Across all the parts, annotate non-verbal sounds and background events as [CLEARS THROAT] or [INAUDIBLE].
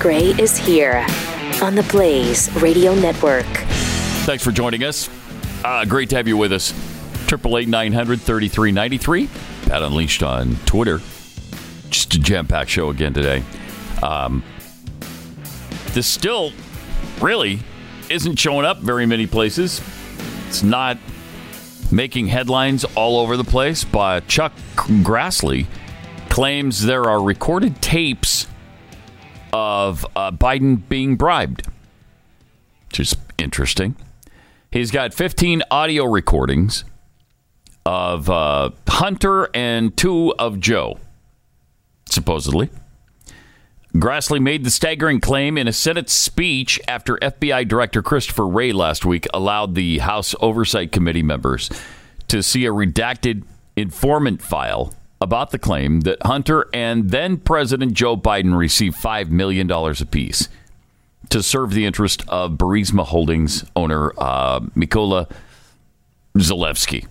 Gray is here on the Blaze Radio Network. Thanks for joining us. Uh, great to have you with us. Triple eight nine hundred thirty three ninety three. Pat Unleashed on Twitter. Just a jam packed show again today. Um, this still really isn't showing up very many places. It's not making headlines all over the place, but Chuck Grassley claims there are recorded tapes of uh, Biden being bribed, which is interesting. He's got 15 audio recordings of uh, Hunter and two of Joe, supposedly. Grassley made the staggering claim in a Senate speech after FBI Director Christopher Wray last week allowed the House Oversight Committee members to see a redacted informant file about the claim that Hunter and then President Joe Biden received $5 million apiece to serve the interest of Burisma Holdings owner uh, Mykola Zlochevsky.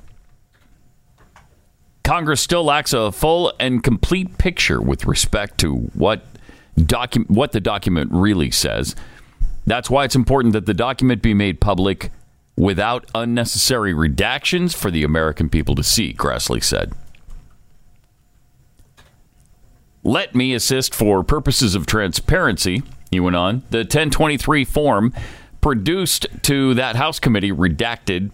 Congress still lacks a full and complete picture with respect to what docu- what the document really says. That's why it's important that the document be made public without unnecessary redactions for the American people to see, Grassley said. Let me assist for purposes of transparency, he went on. The 1023 form produced to that House committee redacted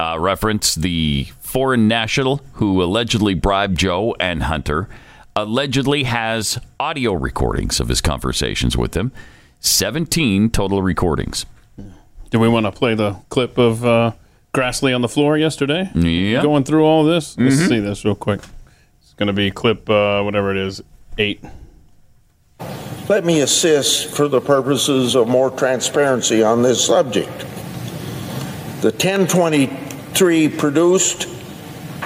uh, reference the foreign national who allegedly bribed Joe and Hunter allegedly has audio recordings of his conversations with them 17 total recordings Do we want to play the clip of uh, Grassley on the floor yesterday? Yeah. Going through all this? Let's Mhm. see this real quick. It's going to be clip, uh, whatever it is, eight. Let me assist for the purposes of more transparency on this subject. The 1023 produced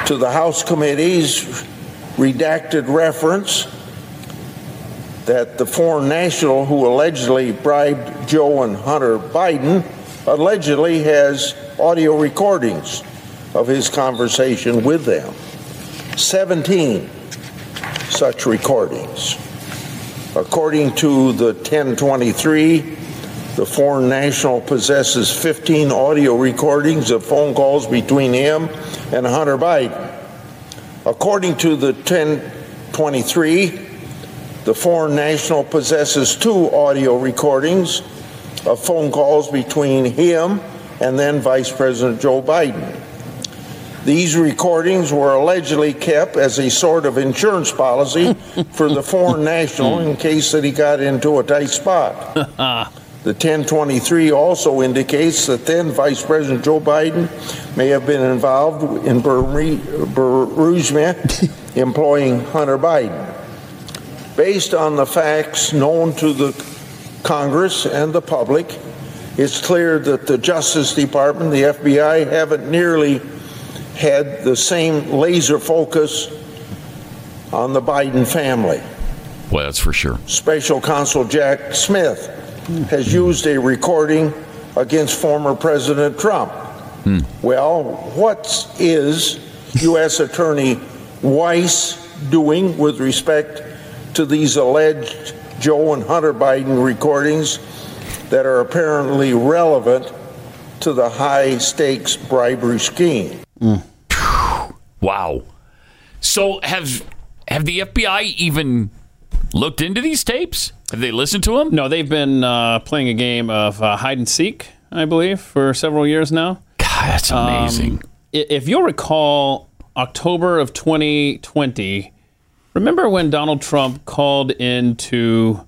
to the House committees redacted reference that the foreign national who allegedly bribed Joe and Hunter Biden allegedly has audio recordings of his conversation with them. 17 such recordings. According to the 1023, the foreign national possesses 15 audio recordings of phone calls between him and Hunter Biden. According to the 1023, the foreign national possesses two audio recordings of phone calls between him and then Vice President Joe Biden. These recordings were allegedly kept as a sort of insurance policy for the foreign [LAUGHS] national in case that he got into a tight spot. [LAUGHS] The 1023 also indicates that then Vice President Joe Biden may have been involved in Buri- Burisma [LAUGHS] employing Hunter Biden. Based on the facts known to the Congress and the public, it's clear that the Justice Department, the FBI, haven't nearly had the same laser focus on the Biden family. Well, that's for sure. Special Counsel Jack Smith has used a recording against former President Trump. Hmm. Well, what is U.S. Attorney Weiss doing with respect to these alleged Joe and Hunter Biden recordings that are apparently relevant to the high stakes bribery scheme? Wow. So have have the FBI even looked into these tapes? Have they listened to them? No, they've been uh, playing a game of uh, hide and seek, I believe, for several years now. God, that's amazing. Um, if you'll recall, October of 2020, remember when Donald Trump called into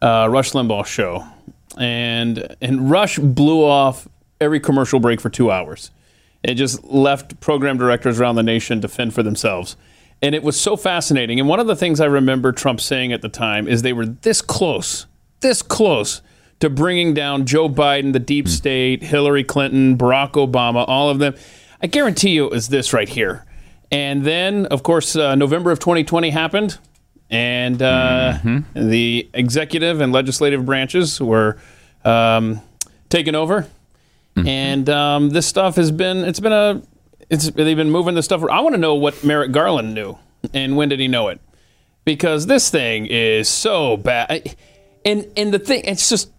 uh, Rush Limbaugh's show, and and Rush blew off every commercial break for two hours. It just left program directors around the nation to fend for themselves. And it was so fascinating. And one of the things I remember Trump saying at the time is they were this close, this close to bringing down Joe Biden, the deep state, Hillary Clinton, Barack Obama, all of them. I guarantee you it was this right here. And then, of course, uh, November of 2020 happened, and uh, the executive and legislative branches were um, taken over. And um, this stuff has been, it's been a, it's, they've been moving this stuff. I want to know what Merrick Garland knew and when did he know it? Because this thing is so bad. And and the thing, it's just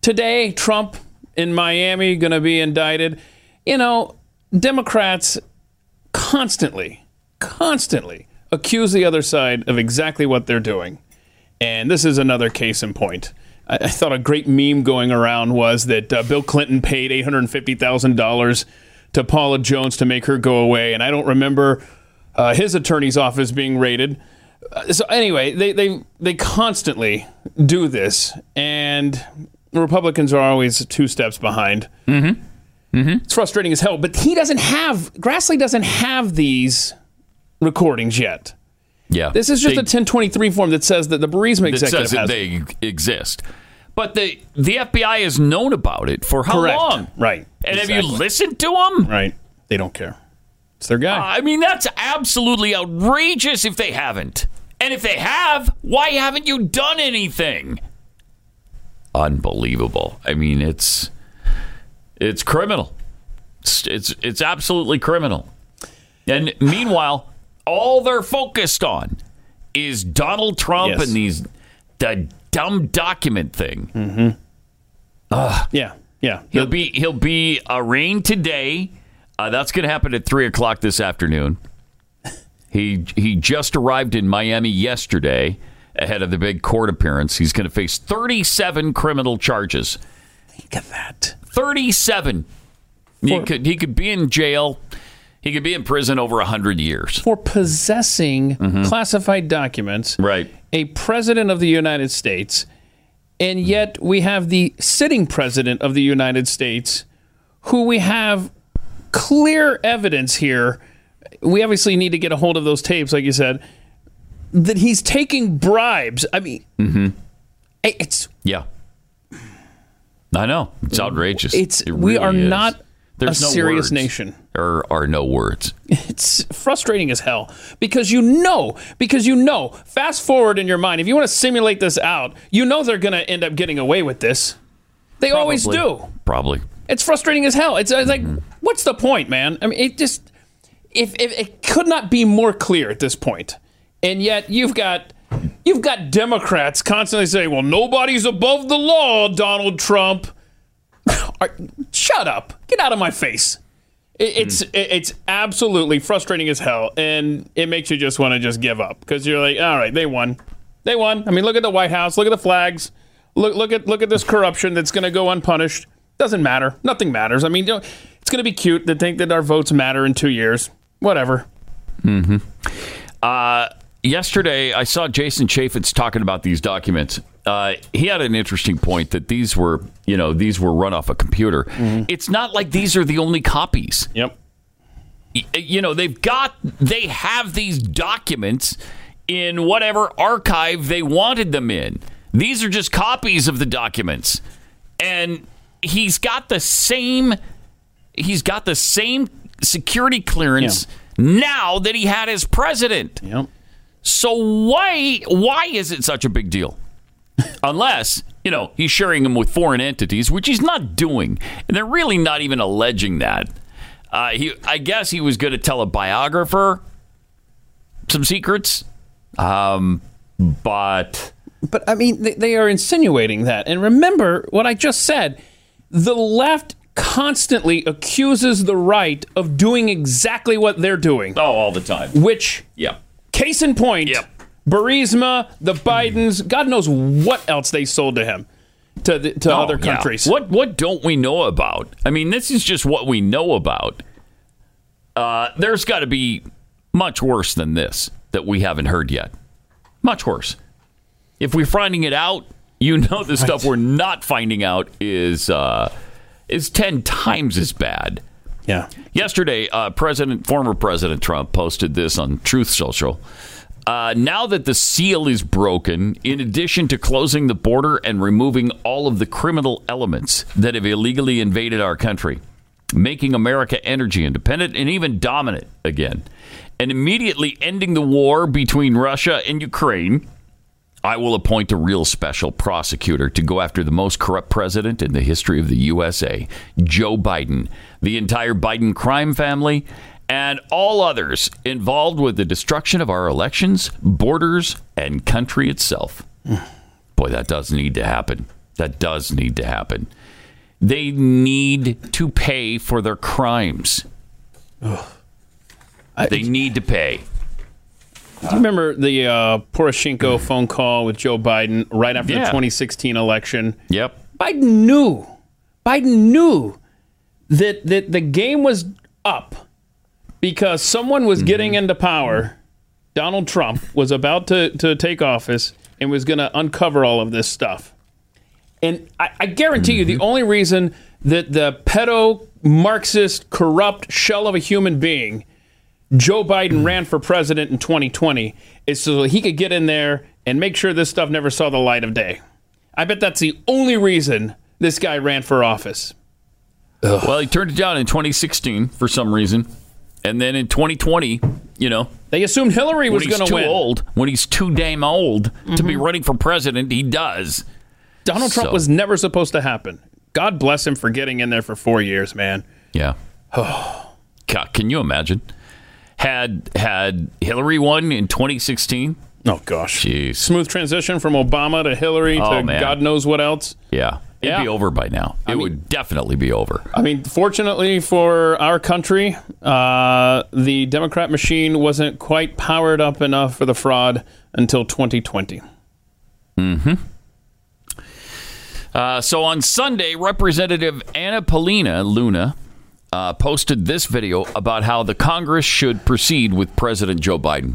today Trump in Miami going to be indicted. You know, Democrats constantly, constantly accuse the other side of exactly what they're doing. And this is another case in point. I, I thought a great meme going around was that uh, Bill Clinton paid $850,000 to Paula Jones to make her go away. And I don't remember uh, his attorney's office being raided. Uh, so anyway, they, they, they constantly do this. And Republicans are always two steps behind. Mm-hmm. Mm-hmm. It's frustrating as hell. But he doesn't have, Grassley doesn't have these recordings yet. Yeah. This is just They- a 1023 form that says that the Burisma executive says that has they exist. But the the FBI has known about it for how Correct. long? Right. And have you listened to them? Right. They don't care. It's their guy. I mean, that's absolutely outrageous if they haven't. And if they have, why haven't you done anything? Unbelievable. I mean, it's it's criminal. It's it's, it's absolutely criminal. And meanwhile, all they're focused on is Donald Trump Yes. and these the dumb document thing. yeah. Yeah. He'll be he'll be arraigned today. Uh, that's going to happen at three o'clock this afternoon. [LAUGHS] He he just arrived in Miami yesterday ahead of the big court appearance. He's going to face thirty-seven criminal charges. Think of that. Thirty-seven. He could he could be in jail. He could be in prison over hundred years. For possessing classified documents, Mm-hmm. Right. a president of the United States, and yet we have the sitting president of the United States, who we have clear evidence here. We obviously need to get a hold of those tapes, like you said, that he's taking bribes. I mean, Mm-hmm. it's Yeah. I know it's outrageous. it's It we are is. not There's a no serious words. nation. There are no words. it's frustrating as hell. Because you know because you know fast forward in your mind if you want to simulate this out you know they're going to end up getting away with this. They always do. Probably. it's frustrating as hell. It's, uh, it's like mm-hmm. what's the point man? I mean it just if, if it could not be more clear at this point. And yet you've got you've got democrats constantly saying well nobody's above the law donald trump Are- shut up get out of my face it, it's it, it's absolutely frustrating as hell, and it makes you just want to just give up because you're like, all right, they won, they won. I mean, look at the White House, look at the flags, look look at look at this corruption that's going to go unpunished. Doesn't matter. Nothing matters. I mean, you know, it's going to be cute to think that our votes matter in two years. Whatever. Uh, yesterday, I saw Jason Chaffetz talking about these documents. Uh, he had an interesting point that these were, you know, these were run off a computer. It's not like these are the only copies. Yep. Y- You know, they've got, they have these documents in whatever archive they wanted them in. These are just copies of the documents, and he's got the same, he's got the same security clearance now that he had as president. Yep. So why why is it such a big deal? Unless, you know, he's sharing them with foreign entities, which he's not doing. And they're really not even alleging that. Uh, he, I guess he was going to tell a biographer some secrets. Um, but But I mean, they, they are insinuating that. And remember what I just said the left constantly accuses the right of doing exactly what they're doing, oh, all the time. which, Yeah. case in point, Yep. Burisma, the Bidens, God knows what else they sold to him, to, the, to Oh, other yeah. countries. What what don't we know about? I mean, this is just what we know about. Uh, there's got to be much worse than this that we haven't heard yet. Much worse. If we're finding it out, you [LAUGHS] know the stuff we're not finding out is uh, is ten times as bad. Yeah. Yesterday, uh, President, former President Trump posted this on Truth Social. Uh, now that the seal is broken, in addition to closing the border and removing all of the criminal elements that have illegally invaded our country, making America energy independent and even dominant again, and immediately ending the war between Russia and Ukraine, I will appoint a real special prosecutor to go after the most corrupt president in the history of the USA, Joe Biden, the entire Biden crime family, and all others involved with the destruction of our elections, borders, and country itself. Boy, that does need to happen. That does need to happen. They need to pay for their crimes. they need to pay. Do you remember the uh, Poroshenko phone call with Joe Biden right after the Yeah. 2016 election? Yep. Biden knew. Biden knew that that the game was up because someone was getting mm-hmm. into power. Donald Trump was about to, to take office and was going to uncover all of this stuff. And I, I guarantee you, the mm-hmm. only reason that the pedo, Marxist, corrupt shell of a human being, Joe Biden ran for president in 2020, is so he could get in there and make sure this stuff never saw the light of day. I bet that's the only reason this guy ran for office. Well, he turned it down in 2016 for some reason. And then in 2020, you know, They assumed Hillary was going to win. Mm-hmm. old, when he's too damn old to be running for president, he does. Donald Trump was never supposed to happen. God bless him for getting in there for four years, man. Yeah. [SIGHS] God, can you imagine? Had had Hillary won in 2016? Oh gosh, Jeez. smooth transition from Obama to Hillary Oh, to man. God knows what else. Yeah. It'd Yeah. be over by now. It mean- would definitely be over. I mean, fortunately for our country, uh, the Democrat machine wasn't quite powered up enough for the fraud until 2020. Uh, so on Sunday, Representative Anna Paulina Luna uh, posted this video about how the Congress should proceed with President Joe Biden.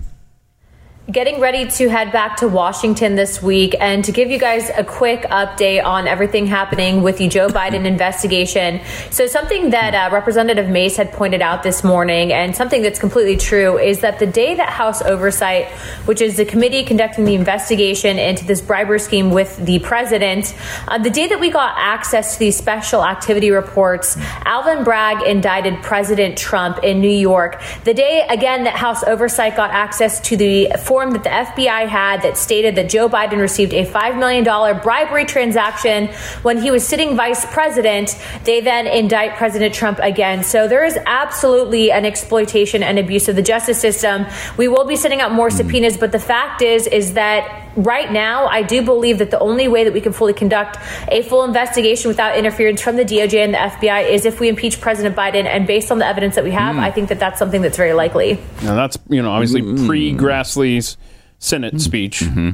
Getting ready to head back to Washington this week and to give you guys a quick update on everything happening with the Joe Biden investigation. So, something that uh, Representative Mace had pointed out this morning, and something that's completely true, is that the day that House Oversight, which is the committee conducting the investigation into this bribery scheme with the president, uh, the day that we got access to these special activity reports, Alvin Bragg indicted President Trump in New York. The day, again, that House Oversight got access to the form that the FBI had that stated that Joe Biden received a $5 million bribery transaction when he was sitting vice president, they then indict President Trump again. So there is absolutely an exploitation and abuse of the justice system. We will be sending out more hmm. subpoenas, but the fact is, is that right now, I do believe that the only way that we can fully conduct a full investigation without interference from the DOJ and the FBI is if we impeach President Biden. And based on the evidence that we have, hmm. I think that that's something that's very likely. Now that's you know obviously hmm. pre Grassley's Senate hmm. speech. Mm-hmm.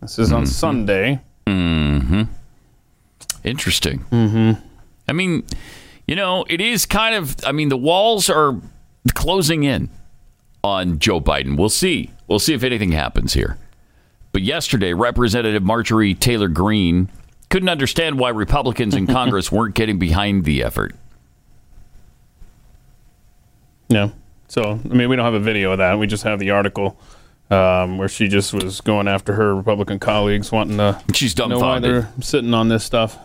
This is on mm-hmm. Sunday. Mm-hmm. Interesting. Mm-hmm. I mean, you know, it is kind of. I mean, the walls are closing in on Joe Biden. We'll see. We'll see if anything happens here. But yesterday, Representative Marjorie Taylor Greene couldn't understand why Republicans in [LAUGHS] Congress weren't getting behind the effort. Yeah. So I mean, we don't have a video of that. We just have the article um, where she just was going after her Republican colleagues, wanting to She's know why they're sitting on this stuff.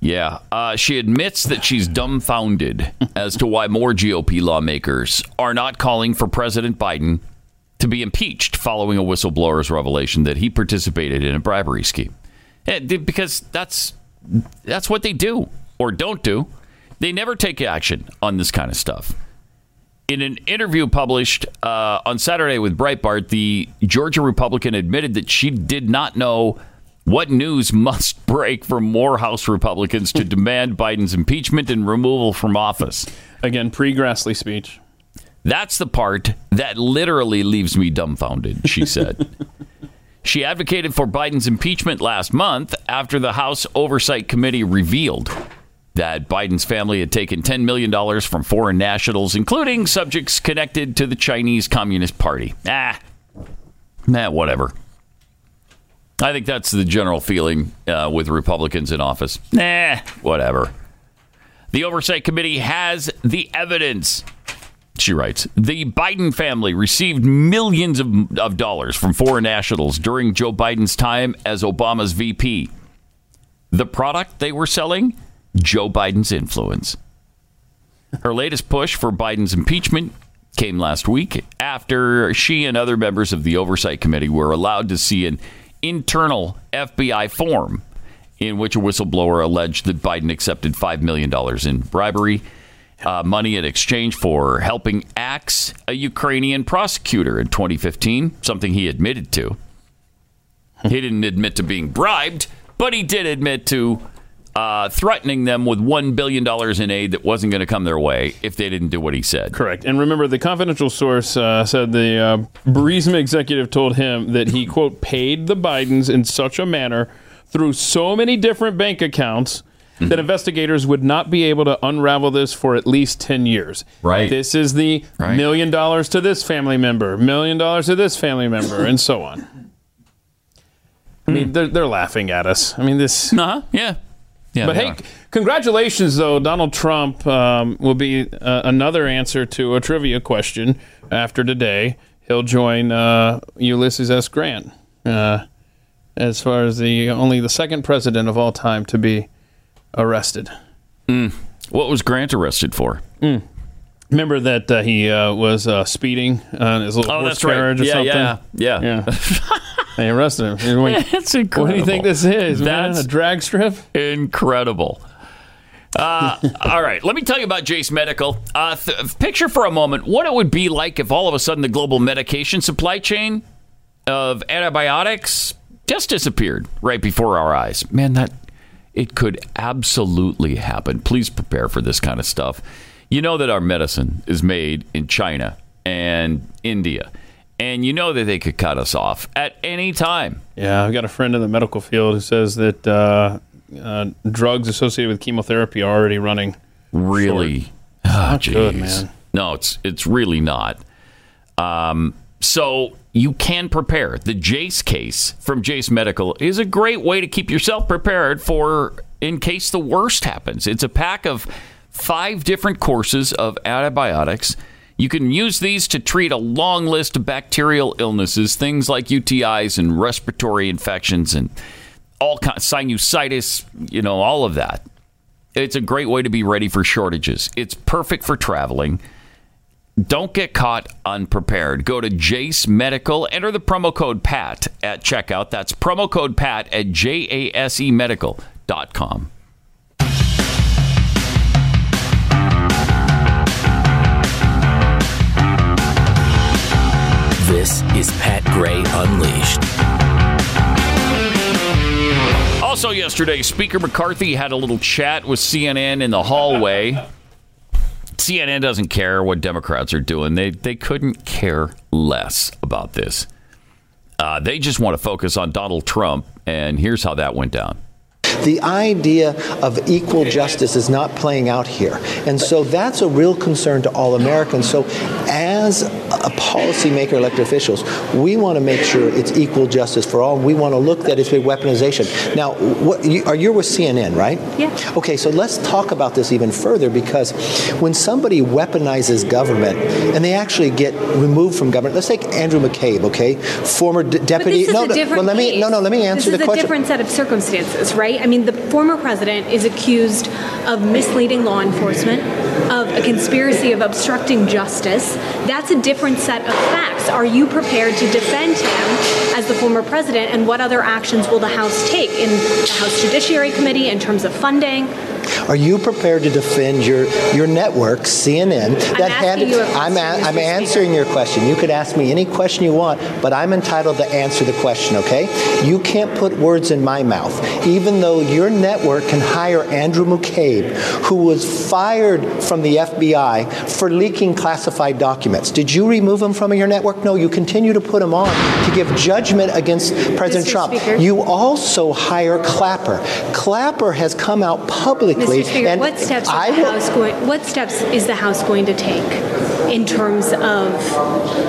Yeah, uh, she admits that she's dumbfounded as to why more GOP lawmakers are not calling for President Biden to be impeached following a whistleblower's revelation that he participated in a bribery scheme. Eh, Because that's that's what they do or don't do. They never take action on this kind of stuff. In an interview published uh, on Saturday with Breitbart, the Georgia Republican admitted that she did not know what news [LAUGHS] must break for more House Republicans to demand Biden's impeachment and removal from office. Again, pre Grassley speech. That's the part that literally leaves me dumbfounded, she said. [LAUGHS] she advocated for Biden's impeachment last month after the House Oversight Committee revealed that Biden's family had taken $10 million from foreign nationals, including subjects connected to the Chinese Communist Party. Ah, nah, whatever. I think that's the general feeling uh, with Republicans in office. Nah, whatever. The Oversight Committee has the evidence. She writes The Biden family received millions of, of dollars from foreign nationals during Joe Biden's time as Obama's VP. The product they were selling? Joe Biden's influence. Her latest push for Biden's impeachment came last week after she and other members of the Oversight Committee were allowed to see an internal FBI form in which a whistleblower alleged that Biden accepted $5 million in bribery uh, money in exchange for helping axe a Ukrainian prosecutor in 2015, something he admitted to. he didn't admit to being bribed, but he did admit to uh, threatening them with $1 billion in aid that wasn't going to come their way if they didn't do what he said. Correct. And remember, the confidential source uh, said the uh, Burisma executive told him that he, quote, paid the Bidens in such a manner through so many different bank accounts that Mm-hmm. investigators would not be able to unravel this for at least 10 years. Right. This is the Right. million dollars to this family member, million dollars to this family member, and so on. I mean, they're, they're laughing at us. I mean, this. Uh-huh. Yeah. Yeah. But hey, are. congratulations, though. Donald Trump um, will be uh, another answer to a trivia question after today. He'll join uh, Ulysses S. Grant uh, as far as the only the second president of all time to be arrested. what was Grant arrested for? Remember that uh, he uh, was uh, speeding on his little Oh, horse right. carriage or Yeah, something? yeah, yeah. Yeah. [LAUGHS] they arrested him. [LAUGHS] That's what do you think this is, man? That's A drag strip? incredible. Uh, [LAUGHS] all right, let me tell you about Jase Medical. Uh, th- picture for a moment what it would be like if all of a sudden the global medication supply chain of antibiotics just disappeared right before our eyes. Man, that it could absolutely happen. Please prepare for this kind of stuff. You know that our medicine is made in China and India, and you know that they could cut us off at any time. Yeah, I've got a friend in the medical field who says that uh, uh, drugs associated with chemotherapy are already running. really Not good, jeez. man. No, it's it's really not. Um, so you can prepare. The Jase case from Jase Medical is a great way to keep yourself prepared for in case the worst happens. It's a pack of five different courses of antibiotics. You can use these to treat a long list of bacterial illnesses, things like UTIs and respiratory infections and all sinusitis, you know, all of that. It's a great way to be ready for shortages. It's perfect for traveling. Don't get caught unprepared. Go to Jase Medical. Enter the promo code PAT at checkout. That's promo code PAT at jasemedical.com. This is Pat Gray Unleashed. Also, yesterday, Speaker McCarthy had a little chat with CNN in the hallway. CNN doesn't care what Democrats are doing. They they couldn't care less about this. Uh, they just want to focus on Donald Trump, and here's how that went down. The idea of equal justice is not playing out here. And so that's a real concern to all Americans. So, a policymaker, elected officials, we want to make sure it's equal justice for all. We want to look at it's weaponization. Now, what, you, are you with CNN, right? Yeah. Okay, so let's talk about this even further because when somebody weaponizes government and they actually get removed from government, let's take Andrew McCabe, okay, former d- But deputy. this is no, a no, different well, let me no, no, let me answer this the is a different set of circumstances, right? I mean, the former president is accused of misleading law enforcement, of a conspiracy of obstructing justice. That's a different set of facts. Are you prepared to defend him as the former president, and what other actions will the House take in the House Judiciary Committee in terms of funding? Are you prepared to defend your, your network, CNN? I'm asking you a I'm, question, I'm answering your question. You could ask me any question you want, but I'm entitled to answer the question, okay? You can't put words in my mouth. Even though your network can hire Andrew McCabe, who was fired from the FBI for leaking classified documents. Did you remove him from your network? No, you continue to put him on to give judgment against President Mr. Trump. Speaker. You also hire Clapper. Clapper has come out publicly Mr. Speaker, and what steps I the House going? What steps is the House going to take in terms of?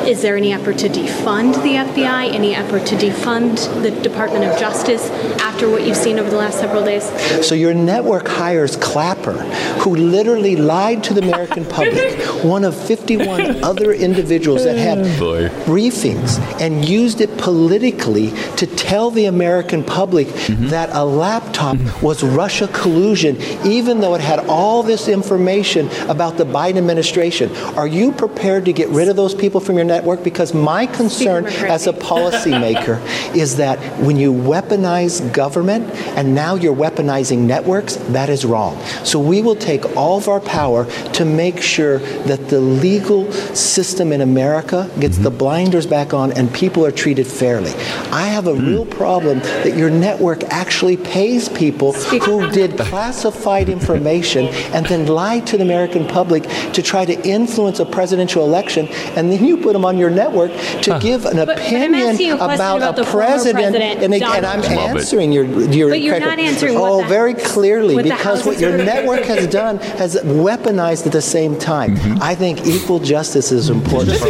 Is there any effort to defund the FBI? Any effort to defund the Department of Justice after what you've seen over the last several days? So your network hires Clapper, who literally lied to the American [LAUGHS] public, one of 51 [LAUGHS] other individuals that had oh, boy. briefings and used it politically to tell the American public mm-hmm. that a laptop mm-hmm. was Russia collusion, even though it had all this information about the Biden administration. Are you prepared to get rid of those people from your network? Because my concern as a [LAUGHS] policymaker is that when you weaponize government and now you're weaponizing networks, that is wrong. So we will take all of our power to make sure that the legal system in America gets the blinders back on and people are treated fairly. I have a real problem that your network actually pays people who did classified information and then lied to the American public to try to influence a presidential election, and then you put them on your network to give an but opinion asking you a about, about a president, president, and, Donald and I'm Trump. Love it. answering your your But you're not answering oh the- very clearly what because House what is your network has done has weaponized at the same time. Mm-hmm. I think equal justice is important. for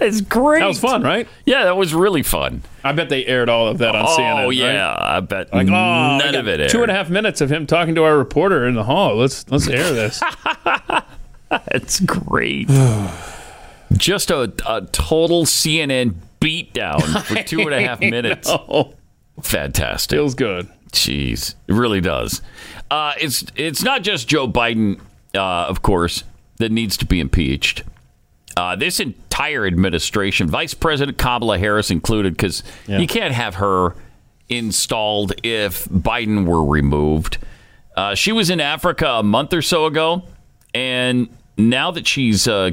Yes. Great. That was fun, right? Yeah, that was really fun. I bet they aired all of that on oh CNN. Oh yeah, I bet Like, oh, none of it. Aired. Two and a half minutes of him talking to our reporter in the hall. Let's let's air this. [LAUGHS] That's great. [SIGHS] Just a, a total CNN beatdown for [LAUGHS] two and a half minutes. oh, Fantastic. feels good. Jeez, it really does. Uh, it's it's not just Joe Biden, uh, of course, that needs to be impeached. Uh, this entire administration, Vice President Kamala Harris included, because Yeah. you can't have her installed if Biden were removed. Uh, she was in Africa a month or so ago, and now that she's uh,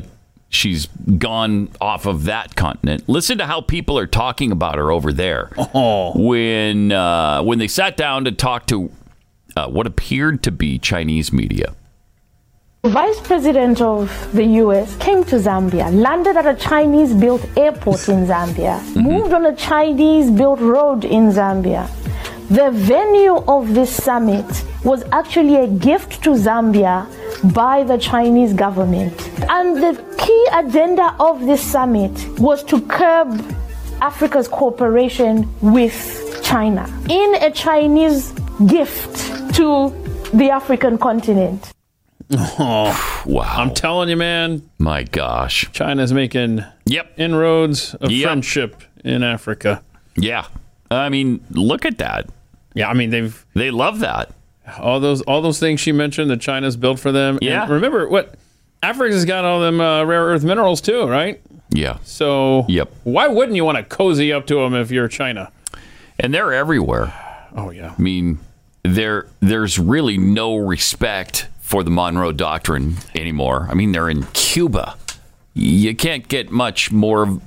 she's gone off of that continent, listen to how people are talking about her over there. When uh, when they sat down to talk to uh, what appeared to be Chinese media. Vice President of the US came to Zambia, landed at a Chinese built airport in Zambia, mm-hmm. moved on a Chinese built road in Zambia. The venue of this summit was actually a gift to Zambia by the Chinese government. And the key agenda of this summit was to curb Africa's cooperation with China in a Chinese gift to the African continent. Oh, [SIGHS] wow, I'm telling you, man, my gosh. China's making Yep. inroads of Yep. friendship in Africa. Yeah. I mean, look at that. Yeah, I mean they've They love that. all those all those things she mentioned that China's built for them. And Yeah. remember what Africa's got all them uh, rare earth minerals too, right? Yeah. So Yep. why wouldn't you want to cozy up to them if you're China? And they're everywhere. Oh yeah. I mean, there there's really no respect for the Monroe Doctrine anymore. I mean, they're in Cuba. You can't get much more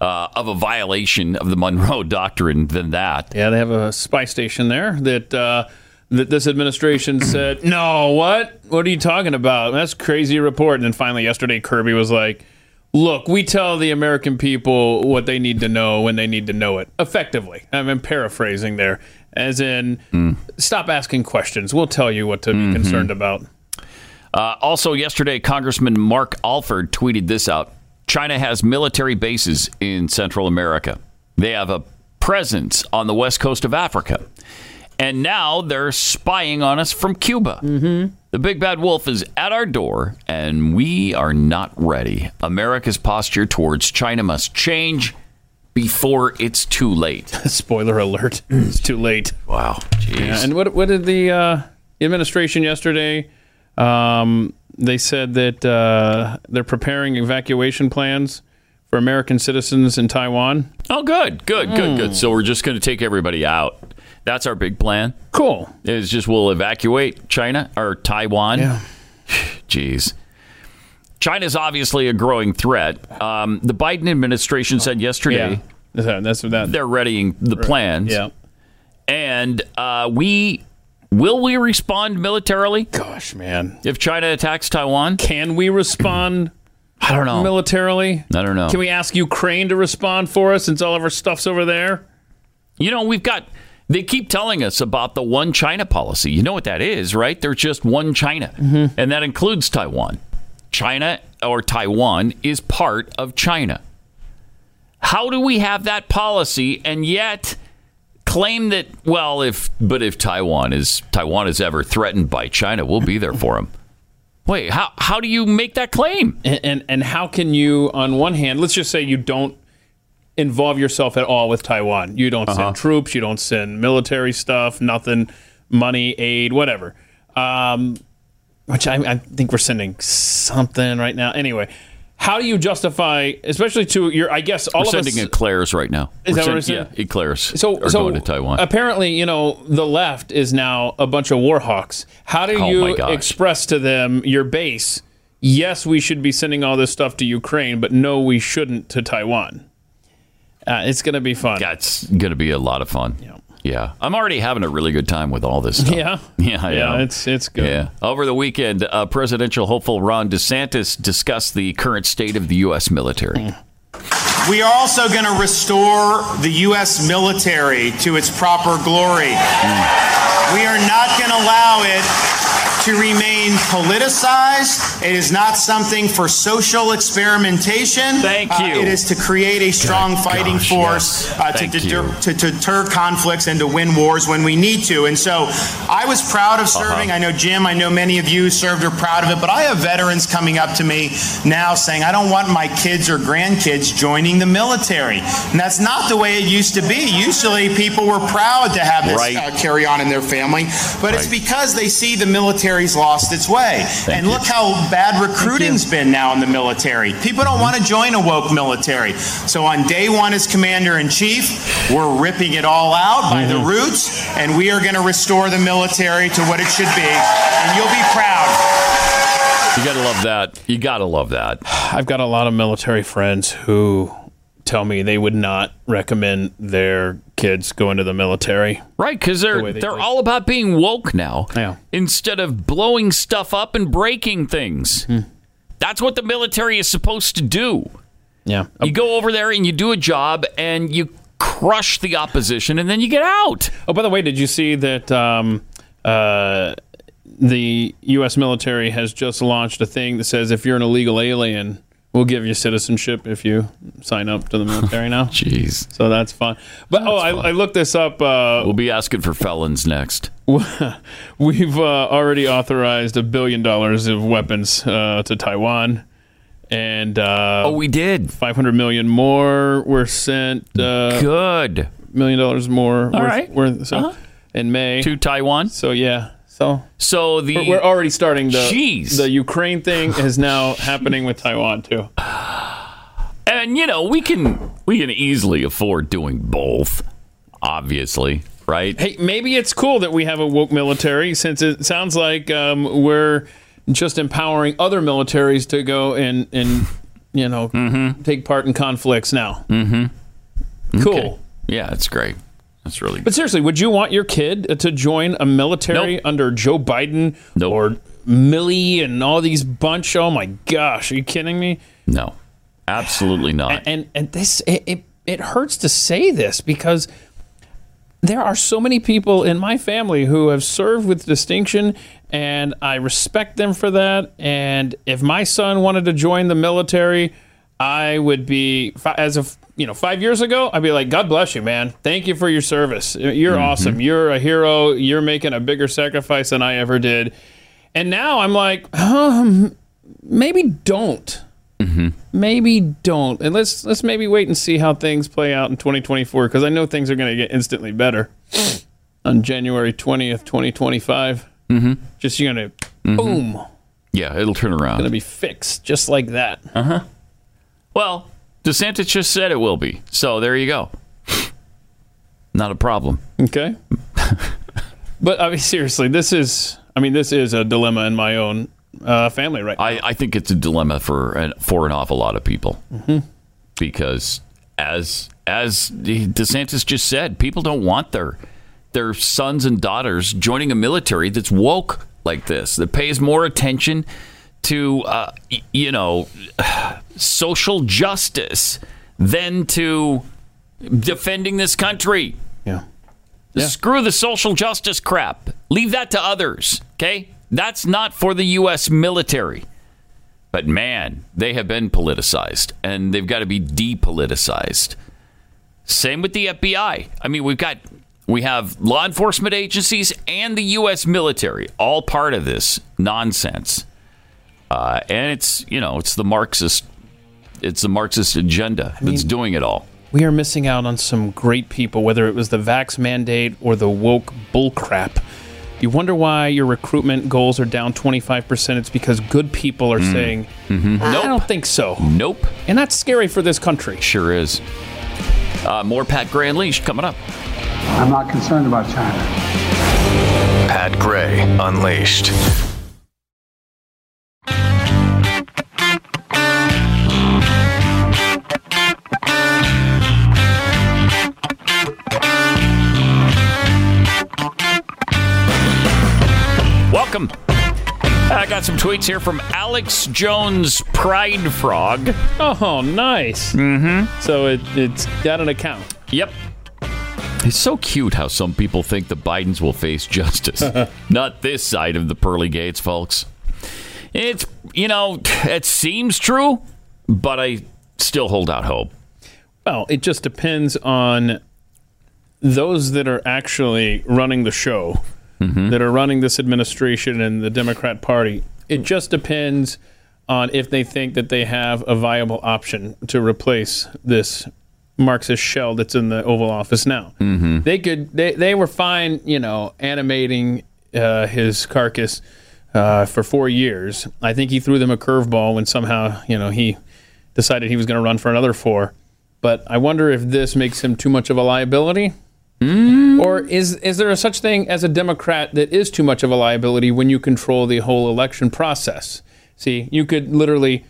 uh, of a violation of the Monroe [LAUGHS] Doctrine than that. Yeah, they have a spy station there that uh, that this administration [CLEARS THROAT] said, "No, what? What are you talking about? That's crazy report." And then finally, yesterday, Kirby was like, "Look, we tell the American people what they need to know when they need to know it." Effectively, I'm paraphrasing there, as in, stop asking questions. We'll tell you what to be concerned about. Uh, also, yesterday, Congressman Mark Alford tweeted this out China has military bases in Central America, they have a presence on the west coast of Africa. And now they're spying on us from Cuba. Mm-hmm. The big bad wolf is at our door, and we are not ready. America's posture towards China must change before it's too late. [LAUGHS] Spoiler alert: It's too late. Wow, jeez. Yeah, and what what did the uh, administration yesterday? Um, they said that uh, they're preparing evacuation plans for American citizens in Taiwan. oh, good, good, good, good. So we're just going to take everybody out. That's our big plan. Cool. Is just we'll evacuate China or Taiwan. Yeah. [SIGHS] Jeez. China's obviously a growing threat. Um, the Biden administration said yesterday Yeah. That's that's that. they're readying the plans. Yeah. And uh, we will we respond militarily Gosh, man. if China attacks Taiwan? Can we respond [CLEARS THROAT] I don't know. militarily? I don't know. Can we ask Ukraine to respond for us since all of our stuff's over there? You know, we've got. They keep telling us about the one China policy. You know what that is, right? There's just one China, and that includes Taiwan. China or Taiwan is part of China. How do we have that policy and yet claim that? Well, if but if Taiwan is Taiwan is ever threatened by China, we'll be there for them. Wait, how how do you make that claim? And, and and how can you, on one hand, let's just say you don't involve yourself at all with Taiwan. You don't Uh-huh. send troops. You don't send military stuff. Nothing. money, aid, whatever. Um, which I, I think we're sending something right now. Anyway, how do you justify, especially to your, I guess all We're of sending us. eclairs right now. Is that what send- we're? Yeah, eclairs So, are so going to Taiwan. apparently, you know, the left is now a bunch of war hawks. How do Oh, you express to them your base? Yes, we should be sending all this stuff to Ukraine, but no, we shouldn't to Taiwan. Uh, it's going to be fun. That's going to be a lot of fun. Yeah. I'm already having a really good time with all this stuff. Yeah? [LAUGHS] Yeah, I Yeah, am. it's it's good. Yeah. Over the weekend, uh, presidential hopeful Ron DeSantis discussed the current state of the U.S. military. We are also going to restore the U.S. military to its proper glory. We are not going to allow it to remain politicized. It is not something for social experimentation. Thank Uh, you. it is to create a strong fighting gosh, force yes. uh, to, deter, to, to deter conflicts and to win wars when we need to. And so I was proud of Uh-huh. serving. I know Jim, I know many of you served are proud of it, but I have veterans coming up to me now saying, I don't want my kids or grandkids joining the military. And that's not the way it used to be. Usually people were proud to have this Right. uh, carry on in their family, but it's because they see the military's lost its way. and you. look how bad recruiting's been now in the military. People don't want to join a woke military. So on day one as commander in chief, we're ripping it all out by the mm-hmm. roots, and we are going to restore the military to what it should be. And you'll be proud. You got to love that. You got to love that. I've got a lot of military friends who tell me they would not recommend their kids go into the military. Right, because they're The way they they're think. all about being woke now. Yeah. Instead of blowing stuff up and breaking things. Hmm. That's what the military is supposed to do. Yeah. You go over there and you do a job and you crush the opposition and then you get out. Oh, by the way, did you see that um, uh, the U.S. military has just launched a thing that says if you're an illegal alien, we'll give you citizenship if you sign up to the military now? [LAUGHS] Jeez. So that's fun. But oh, I, I looked this up. Uh, We'll be asking for felons next. [LAUGHS] we've uh, already authorized a billion dollars of weapons uh, to Taiwan, and uh, Oh, we did. 500 million more were sent. Uh, Good. million dollars more. worth, right. worth- so Uh-huh. in May. To Taiwan. So yeah. So So the we're, we're already starting the Jeez. the Ukraine thing is now [SIGHS] happening with Taiwan too. [SIGHS] and you know, we can we can easily afford doing both. Obviously, right? Hey, maybe it's cool that we have a woke military since it sounds like um, we're just empowering other militaries to go and and you know Mm-hmm. take part in conflicts now. Mm-hmm. Cool. Okay. Yeah, it's great. That's really But seriously, would you want your kid to join a military Nope. under Joe Biden Nope. or Milley and all these bunch? Oh my gosh, are you kidding me? no, absolutely not. And and this it, it it hurts to say this because there are so many people in my family who have served with distinction and I respect them for that and if my son wanted to join the military I would be as of you know 5 years ago I'd be like god bless you man. Thank you for your service. You're awesome. You're a hero. You're making a bigger sacrifice than I ever did. And now I'm like um, maybe don't. Maybe don't. And let's let's maybe wait and see how things play out in 2024 because i know things are going to get instantly better [SNIFFS] on january 20th 2025 mm-hmm. just you're going to boom. Yeah, it'll turn around. It's going to be fixed just like that Well, DeSantis just said it will be. So there you go. Not a problem. okay [LAUGHS] but i mean seriously this is i mean this is a dilemma in my own uh, family right now. I, I think it's a dilemma for an, for an awful lot of people because as as DeSantis just said, people don't want their their sons and daughters joining a military that's woke like this that pays more attention to uh, you know social justice than to defending this country. yeah Screw the social justice crap. Leave that to others. Okay? That's not for the U.S. military. But man, they have been politicized and they've got to be depoliticized. Same with the FBI. I mean, we've got we have law enforcement agencies and the U.S. military all part of this nonsense. Uh, and it's you know it's the Marxist it's the Marxist agenda that's doing it all. we are missing out on some great people whether it was the vax mandate or the woke bullcrap You wonder why your recruitment goals are down 25%. It's because good people are saying, I don't think so. Nope. And that's scary for this country. Sure is. Uh, more Pat Gray Unleashed coming up. I'm not concerned about China. Pat Gray Unleashed. Got some tweets here from Alex Jones Pride Frog. Oh, nice. Mm-hmm. So it, it's got an account. Yep. It's so cute how some people think the Bidens will face justice. [LAUGHS] Not this side of the pearly gates, folks. It's, you know, it seems true, but I still hold out hope. Well, it just depends on those that are actually running the show, that are running this administration and the Democrat Party. It just depends on if they think that they have a viable option to replace this Marxist shell that's in the Oval Office now. Mm-hmm. They could. They they were fine, you know, animating uh, his carcass uh, for four years. I think he threw them a curveball when somehow, you know, he decided he was going to run for another four. But I wonder if this makes him too much of a liability. Mm. Or is is there a such thing as a Democrat that is too much of a liability when you control the whole election process? See, you could literally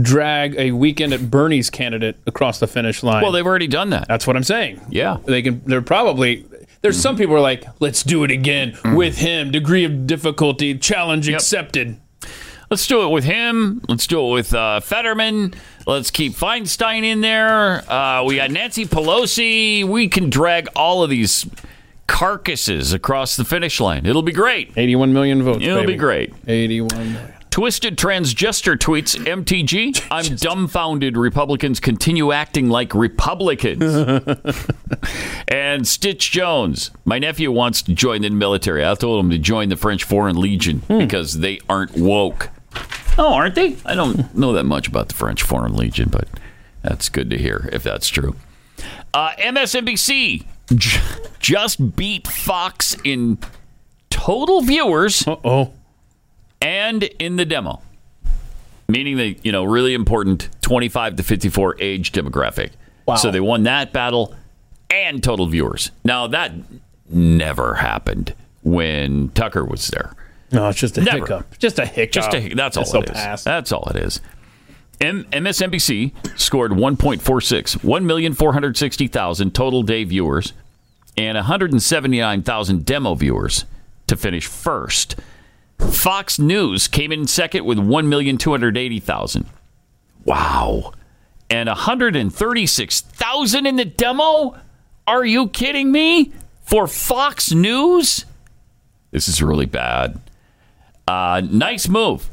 drag a weekend at Bernie's candidate across the finish line. Well, they've already done that. That's what I'm saying. Yeah. They can. They're probably. There's mm-hmm. some people who are like, let's do it again mm. with him. Degree of difficulty, challenge accepted. Let's do it with him. Let's do it with uh, Fetterman. Let's keep Feinstein in there. Uh, we got Nancy Pelosi. We can drag all of these carcasses across the finish line. It'll be great. 81 million votes. It'll baby. be great. 81 million. Twisted Transgestor tweets MTG. [LAUGHS] I'm dumbfounded Republicans continue acting like Republicans. [LAUGHS] and Stitch Jones. My nephew wants to join the military. I told him to join the French Foreign Legion because they aren't woke. Oh, aren't they? I don't know that much about the French Foreign Legion, but that's good to hear if that's true. Uh, MSNBC j- just beat Fox in total viewers. oh. And in the demo, meaning the you know really important 25 to 54 age demographic. Wow. So they won that battle and total viewers. Now that never happened when Tucker was there. No, it's just a Never. hiccup. Just a hiccup. Just a, hiccup. that's all This'll it is. pass. That's all it is. M- MSNBC scored 1.46, 1,460,000 total day viewers and 179,000 demo viewers to finish first. Fox News came in second with 1,280,000. Wow. And 136,000 in the demo? Are you kidding me? For Fox News? This is really bad. Uh, nice move.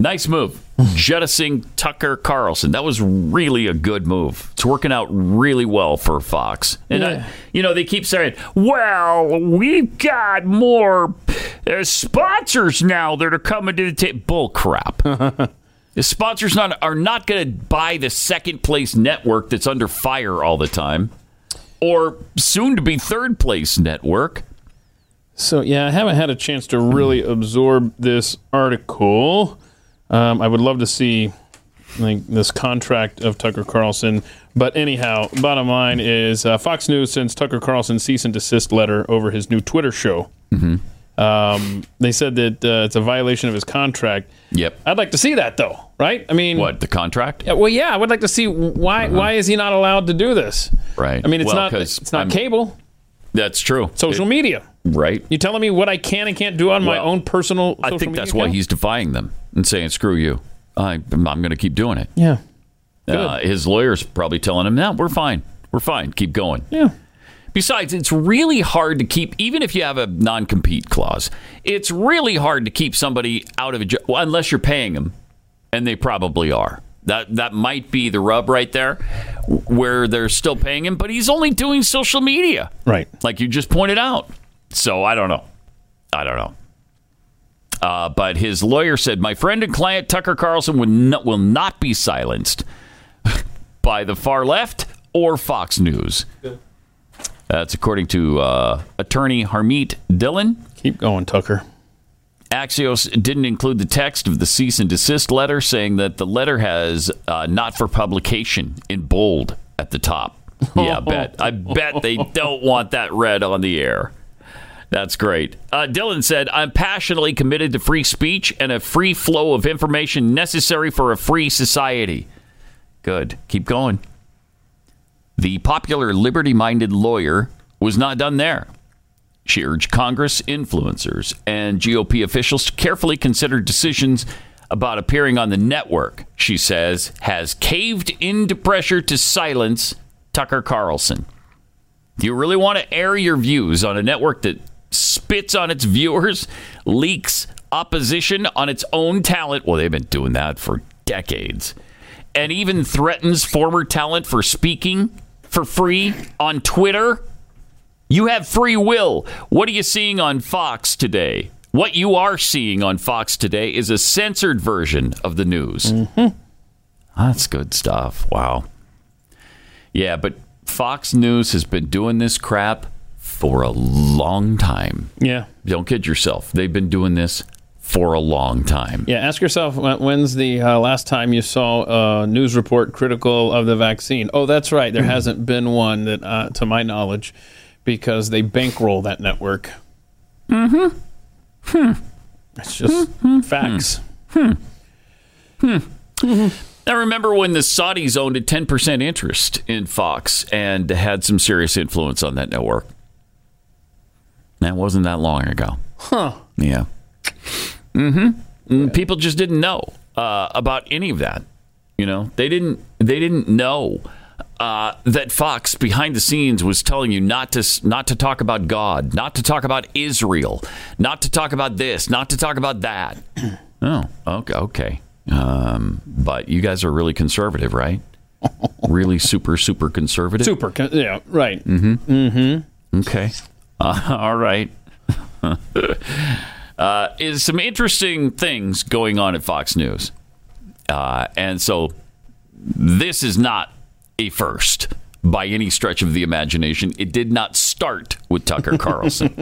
Nice move. Jettisoning Tucker Carlson. That was really a good move. It's working out really well for Fox. And, I, you know, they keep saying, well, we've got more uh, sponsors now that are coming to the table. Bull crap. [LAUGHS] the sponsors not, are not going to buy the second place network that's under fire all the time or soon to be third place network. So yeah, I haven't had a chance to really absorb this article. Um, I would love to see like this contract of Tucker Carlson. But anyhow, bottom line is uh, Fox News sends Tucker Carlson cease and desist letter over his new Twitter show. Mm-hmm. Um, they said that uh, it's a violation of his contract. Yep. I'd like to see that though, right? I mean, What, the contract? Yeah, well, yeah, I would like to see why why is he not allowed to do this? Right. I mean, it's Well, not it's not I'm- cable, That's true. social It- media. Right. You're telling me what I can and can't do on my own personal? I think that's why he's defying them and saying, "Screw you! I, I'm going to keep doing it." Yeah. Uh, his lawyer's probably telling him, "No, we're fine. We're fine. Keep going." Yeah. Besides, it's really hard to keep, even if you have a non-compete clause. It's really hard to keep somebody out of a job well, unless you're paying them, and they probably are. That that might be the rub right there, where they're still paying him, but he's only doing social media, right? Like you just pointed out. So I don't know. I don't know. Uh, but his lawyer said, "My friend and client Tucker Carlson will not, will not be silenced [LAUGHS] by the far left or Fox News." That's according to uh, attorney Harmeet Dhillon. Keep going, Tucker. Axios didn't include the text of the cease and desist letter, saying that the letter has uh, not for publication in bold at the top. [LAUGHS] Yeah, I bet. I bet they don't want that read on the air. That's great. Uh, Dhillon said, I'm passionately committed to free speech and a free flow of information necessary for a free society. Good. Keep going. The popular liberty minded lawyer was not done there. She urged Congress, influencers, and GOP officials to carefully consider decisions about appearing on the network, she says, has caved into pressure to silence Tucker Carlson. Do you really want to air your views on a network that spits on its viewers, leaks opposition on its own talent? Well, they've been doing that for decades. And even threatens former talent for speaking for free on Twitter? You have free will. What are you seeing on Fox today? What you are seeing on Fox today is a censored version of the news. Mm-hmm. That's good stuff. Wow. Yeah, but Fox News has been doing this crap for a long time. Yeah. Don't kid yourself. They've been doing this for a long time. Yeah, ask yourself when's the uh, last time you saw a news report critical of the vaccine? Oh, that's right. There hasn't been one that, uh, to my knowledge, because they bankroll that network. Mm-hmm. Hmm. It's just facts. Hmm. Hmm. Now, remember when the Saudis owned a 10% interest in Fox and had some serious influence on that network? That wasn't that long ago. Huh. Yeah. Mm-hmm. People just didn't know uh, about any of that. You know, they didn't. They didn't know uh, that Fox behind the scenes was telling you not to not to talk about God, not to talk about Israel, not to talk about this, not to talk about that. [CLEARS THROAT] oh, okay, okay. Um, but you guys are really conservative, right? [LAUGHS] really super super conservative. Super. con- Yeah, right. Mm-hmm. Mm-hmm. Okay. Uh, [LAUGHS] all right. [LAUGHS] uh, is some interesting things going on at Fox News. Uh, and so this is not a first by any stretch of the imagination. It did not start with Tucker [LAUGHS] Carlson.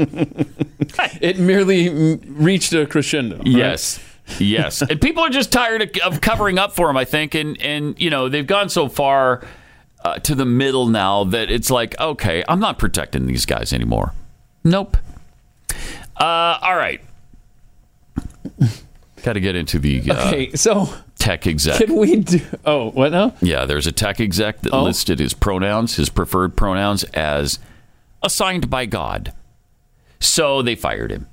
It merely reached a crescendo. right? Yes. Yes. and people are just tired of, of covering up for him, I think. And, and you know, they've gone so far uh, to the middle now that it's like, okay, I'm not protecting these guys anymore. Nope. Uh, all right. [LAUGHS] Got to get into the uh, Okay, so tech exec. can we do? Oh, what now? Yeah, there's a tech exec that Oh. listed his pronouns, his preferred pronouns, as assigned by God. So they fired him.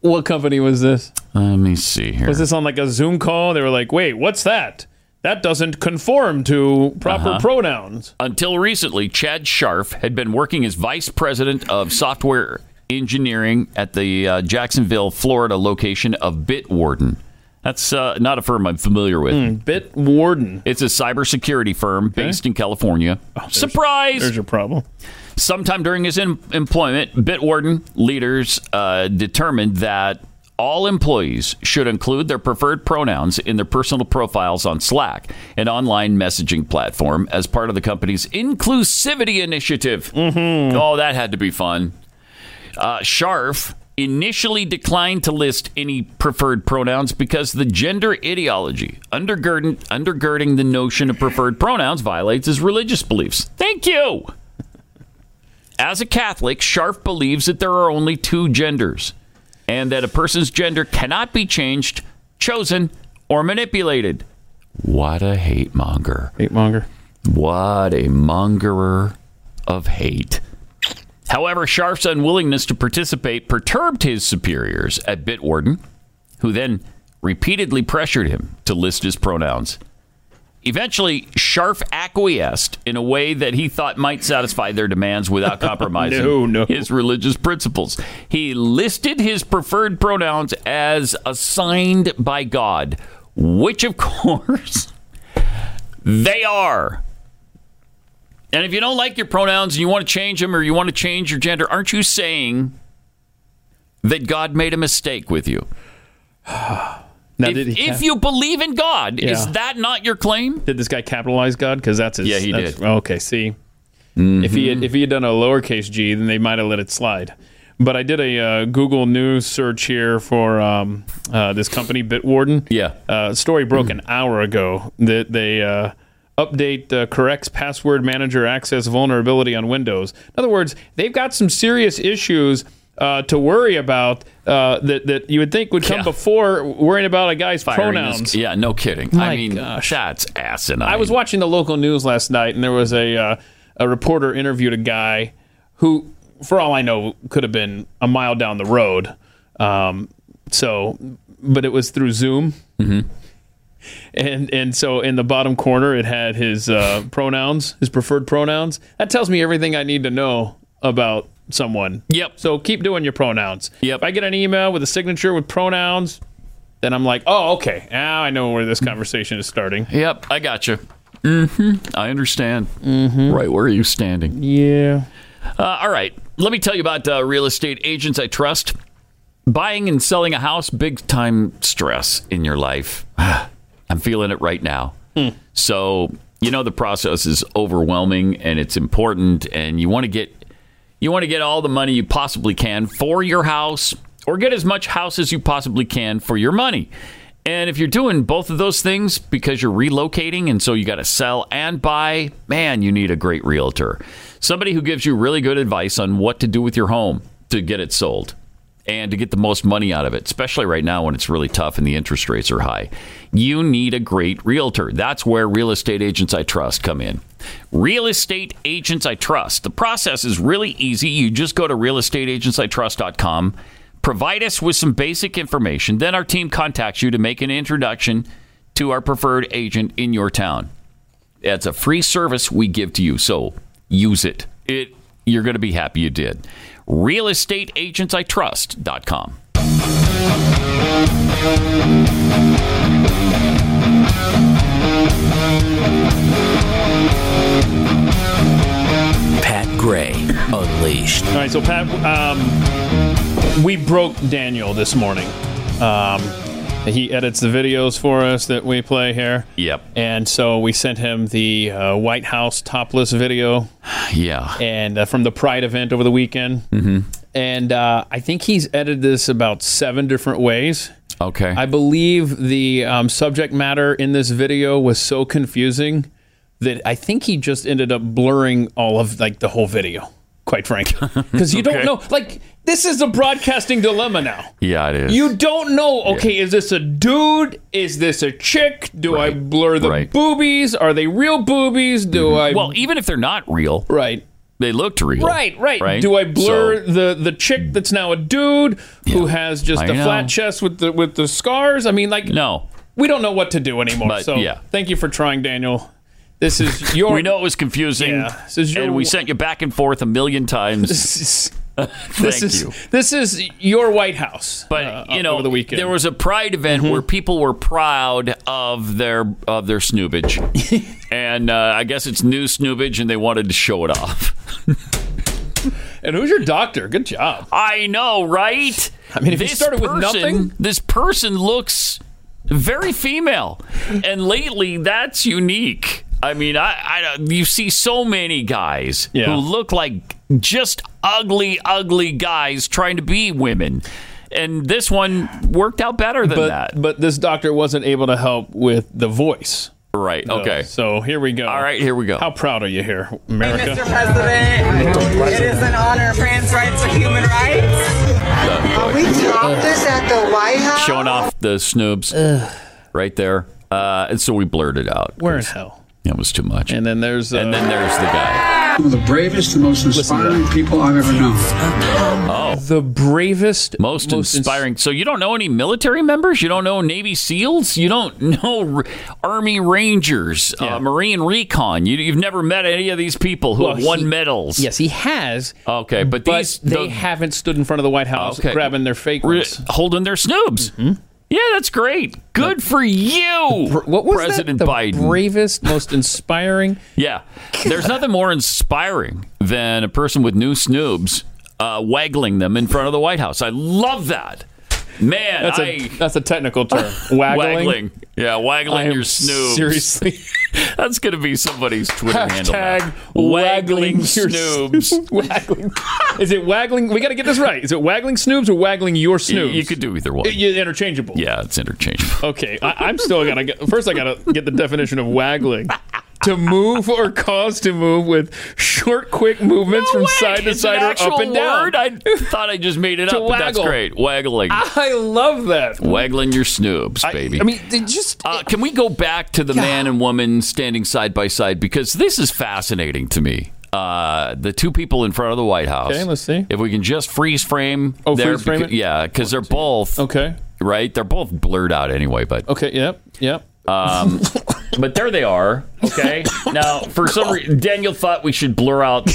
What company was this? Let me see here. Was this on like a Zoom call? They were like, "Wait, what's that? That doesn't conform to proper Uh-huh. pronouns." Until recently, Chad Scharf had been working as vice president of software engineering at the uh, Jacksonville, Florida location of Bitwarden. That's uh, not a firm I'm familiar with. Hmm, Bitwarden. It's a cybersecurity firm based in California. Surprise! There's your problem. Sometime during his em- employment, Bitwarden leaders uh, determined that all employees should include their preferred pronouns in their personal profiles on Slack, an online messaging platform, as part of the company's inclusivity initiative. Mm-hmm. Oh, that had to be fun. Uh, Scharf initially declined to list any preferred pronouns because the gender ideology undergirding, undergirding the notion of preferred pronouns violates his religious beliefs. Thank you. As a Catholic, Scharf believes that there are only two genders and that a person's gender cannot be changed, chosen, or manipulated. What a hate monger. Hate monger. What a mongerer of hate. However, Scharf's unwillingness to participate perturbed his superiors at Bitwarden, who then repeatedly pressured him to list his pronouns. Eventually, Scharf acquiesced in a way that he thought might satisfy their demands without [LAUGHS] compromising No, no. his religious principles. He listed his preferred pronouns as assigned by God, which, of [LAUGHS] course, they are. And if you don't like your pronouns and you want to change them or you want to change your gender, aren't you saying that God made a mistake with you? [SIGHS] [SIGHS] [SIGHS] Now, if did he if you believe in God, is that not your claim? did this guy capitalize God? Because that's his. Yeah, he did. Okay, see, If he had, if he had done a lowercase g, then they might have let it slide. But I did a uh, Google News search here for um, uh, this company, Bitwarden. Yeah. Uh, story broke an hour ago that they uh, update uh, corrects password manager access vulnerability on Windows. In other words, they've got some serious issues uh, to worry about uh, that that you would think would come Yeah. before worrying about a guy's Firing pronouns. his- yeah, no kidding. My I mean, gosh. that's asinine. I was watching the local news last night, and there was a uh, a reporter interviewed a guy who, for all I know, could have been a mile down the road. Um, so, but it was through Zoom. Mm-hmm. And and so in the bottom corner, it had his uh, pronouns, his preferred pronouns. That tells me everything I need to know about someone. Yep. So keep doing your pronouns. Yep. If I get an email with a signature with pronouns, then I'm like, oh, okay. Now I know where this conversation is starting. Yep, I got you. Mm-hmm. I understand. Mm-hmm. Right where are you standing? Yeah. Uh, all right. Let me tell you about uh, real estate agents I trust. Buying and selling a house, big time stress in your life. [SIGHS] I'm feeling it right now. So, you know the process is overwhelming and it's important and you want to get you want to get all the money you possibly can for your house or get as much house as you possibly can for your money. And if you're doing both of those things because you're relocating and so you got to sell and buy, man, you need a great realtor. Somebody who gives you really good advice on what to do with your home to get it sold and to get the most money out of it, especially right now when it's really tough and the interest rates are high. You need a great realtor. That's where Real Estate Agents I Trust come in. Real Estate Agents I Trust. The process is really easy. You just go to realestateagentsitrust.com, provide us with some basic information, then our team contacts you to make an introduction to our preferred agent in your town. It's a free service we give to you, so use it. It you're going to be happy you did. realestateagentsitrust.com. Pat Gray Unleashed. All right, so Pat, um, we broke Daniel this morning. Um, he edits the videos for us that we play here. Yep. And so we sent him the uh, White House topless video. [SIGHS] Yeah. And uh, from the Pride event over the weekend. Mm-hmm. And uh, I think he's edited this about seven different ways. Okay. I believe the um, subject matter in this video was so confusing that I think he just ended up blurring all of like the whole video. Quite frankly, [LAUGHS] because you Okay. don't know. Like this is a broadcasting dilemma now. Yeah, it is. You don't know. Okay, is this a dude? Is this a chick? Do I blur the right. boobies? Are they real boobies? Do mm-hmm. I? well, even if they're not real, right? They looked real. Right, right, right? Do I blur So- the the chick mm. that's now a dude who has just I a know. flat chest with the with the scars? I mean, like no, we don't know what to do anymore. But, so yeah. thank you for trying, Daniel. This is [LAUGHS] your. we know it was confusing, Yeah, this is your- and we sent you back and forth a million times. [LAUGHS] [LAUGHS] This Thank is you. this is your White House. But uh, you know, over the weekend. there was a pride event Mm-hmm. where people were proud of their of their snoobage, [LAUGHS] and uh, I guess it's new snoobage, and they wanted to show it off. [LAUGHS] and who's your doctor? Good job. I know, right? I mean, if you This started with nothing- this person looks very female, and lately that's unique. I mean, I, I you see so many guys Yeah. who look like just ugly, ugly guys trying to be women, and this one worked out better than but that. but this doctor wasn't able to help with the voice. Right. Okay. So here we go. All right. Here we go. How proud are you here, America? Mr. President, it is an honor. Trans rights are human rights. Are we dropped this at the White House? Showing off the snoobs right there. Uh, and so we blurred it out. Where in hell? That was too much. And then there's uh, and then there's the guy. One of the bravest and most inspiring people I've ever known. Oh, the bravest, most, inspiring. so you don't know any military members? You don't know Navy SEALs? You don't [LAUGHS] know R- Army Rangers, uh, Marine Recon? You, you've never met any of these people who Well, have won he- medals? Yes, he has. Okay, but, But these they the- haven't stood in front of the White House Okay. grabbing their fake Re- ones. holding their snoobs. Yeah, that's great. Good for you, What was President that? The Biden. bravest, most inspiring. [LAUGHS] Yeah. There's nothing more inspiring than a person with new snoobs uh, waggling them in front of the White House. I love that. Man, That's I, a that's a technical term. [LAUGHS] Waggling. waggling. Yeah, waggling your snoobs. Seriously. [LAUGHS] That's going to be somebody's Twitter handle. now. Hashtag Waggling waggling your snoobs. [LAUGHS] waggling. Is it waggling? We got to get this right. Is it waggling snoobs or waggling your You, snoobs? you could do either one. You- interchangeable. Yeah, it's interchangeable. Okay, I, I'm still gonna get. First, I gotta get the definition of waggling. To move or cause to move with short, quick movements from Way, side to it's side or up and down. word. I [LAUGHS] thought I just made it up, but that's great. Waggling. I love that. Waggling your snoobs, baby. I mean, they just Uh, can we go back to the man and woman standing side by side because this is fascinating to me. Uh, the two people in front of the White House. Okay, let's see. If we can just freeze frame. Oh, freeze frame beca- it? Yeah, because they're both okay. right. They're both blurred out anyway, but Okay. Yep. Yep. um, [LAUGHS] but there they are. Okay. Now, for some reason, Daniel thought we should blur out [LAUGHS]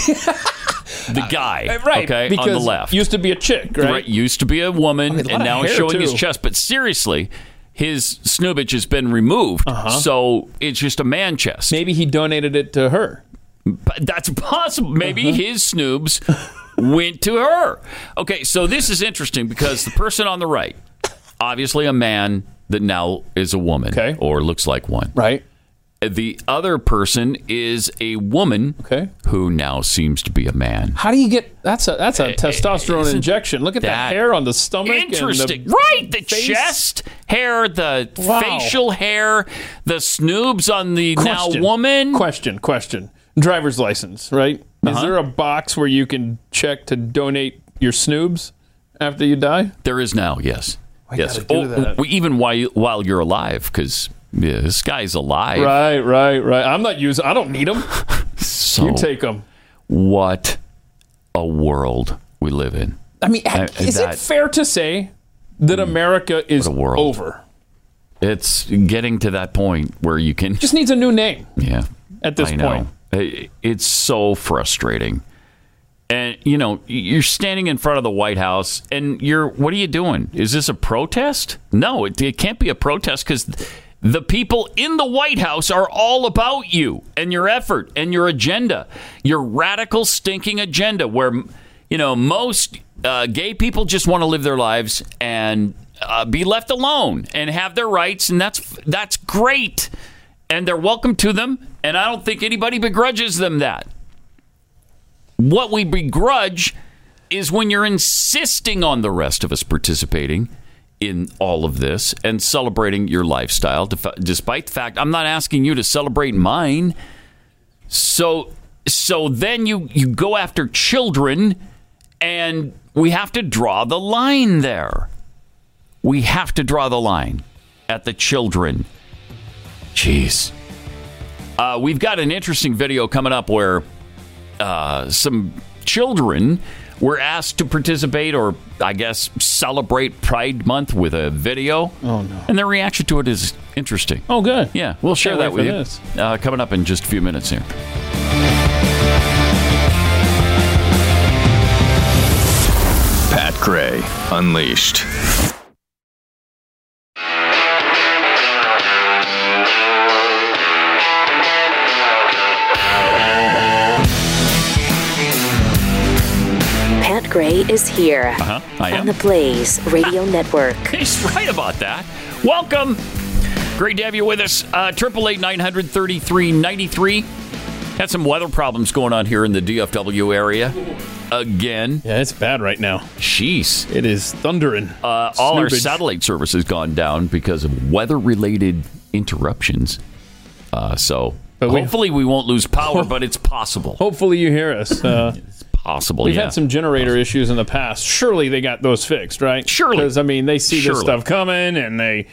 the guy. Uh, Right. Okay, Because on the left. used to be a chick, right? Right, used to be a woman, Oh, a and now he's showing his chest. But seriously, his snoobage has been removed, Uh-huh. so it's just a man chest. Maybe he donated it to her. But that's possible. Maybe Uh-huh. his snoobs went to her. Okay, so this is interesting because the person on the right, obviously a man that now is a woman, Okay. or looks like one. Right. The other person is a woman, Okay. who now seems to be a man. How do you get? That's a that's a testosterone isn't injection. Look at that, that hair on the stomach. and the Interesting, right? The face. chest hair, the Wow. facial hair, the snoobs on the Question. now woman. Question. Question. Driver's license. Right. Is Uh-huh. there a box where you can check to donate your snoobs after you die? There is now, yes, yes. gotta that. Oh, even while while you're alive, because yeah, this guy's alive. Right. Right. Right. I'm not using. I don't need them. So You take them. what a world we live in. I mean, Uh, is that- it fair to say that America is over? It's getting to that point where you can. Just needs a new name Yeah. at this I know. point. It's so frustrating. And you know, you're standing in front of the White House, and you're. What are you doing? Is this a protest? No, it, it can't be a protest because the people in the White House are all about you and your effort and your agenda, your radical, stinking agenda. Where you know most uh, gay people just want to live their lives and uh, be left alone and have their rights, and that's that's great, and they're welcome to them. And I don't think anybody begrudges them that. What we begrudge is when you're insisting on the rest of us participating in all of this and celebrating your lifestyle, despite the fact I'm not asking you to celebrate mine. So, so then you you go after children, and we have to draw the line there. We have to draw the line at the children. Jeez. Uh, we've got an interesting video coming up where uh, some children were asked to participate or, I guess, celebrate Pride Month with a video. Oh, no. And their reaction to it is interesting. Oh, good. Yeah, we'll share that with you. Uh, coming up in just a few minutes here. Pat Gray Unleashed. Gray is here Uh-huh, I on the Blaze Radio [LAUGHS] Network. He's right about that. Welcome. Great to have you with us. Uh, Triple eight nine hundred thirty three ninety three. Had some weather problems going on here in the DFW area again. Yeah, it's bad right now. Jeez. It is thundering. Uh, all our satellite service has gone down because of weather related interruptions. Uh, so But we- hopefully we won't lose power, [LAUGHS] but it's possible. Hopefully you hear us. Uh, [LAUGHS] Possible, we've yeah. had some generator issues in the past. Surely they got those fixed, right? Surely. Because, I mean, they see this stuff coming and they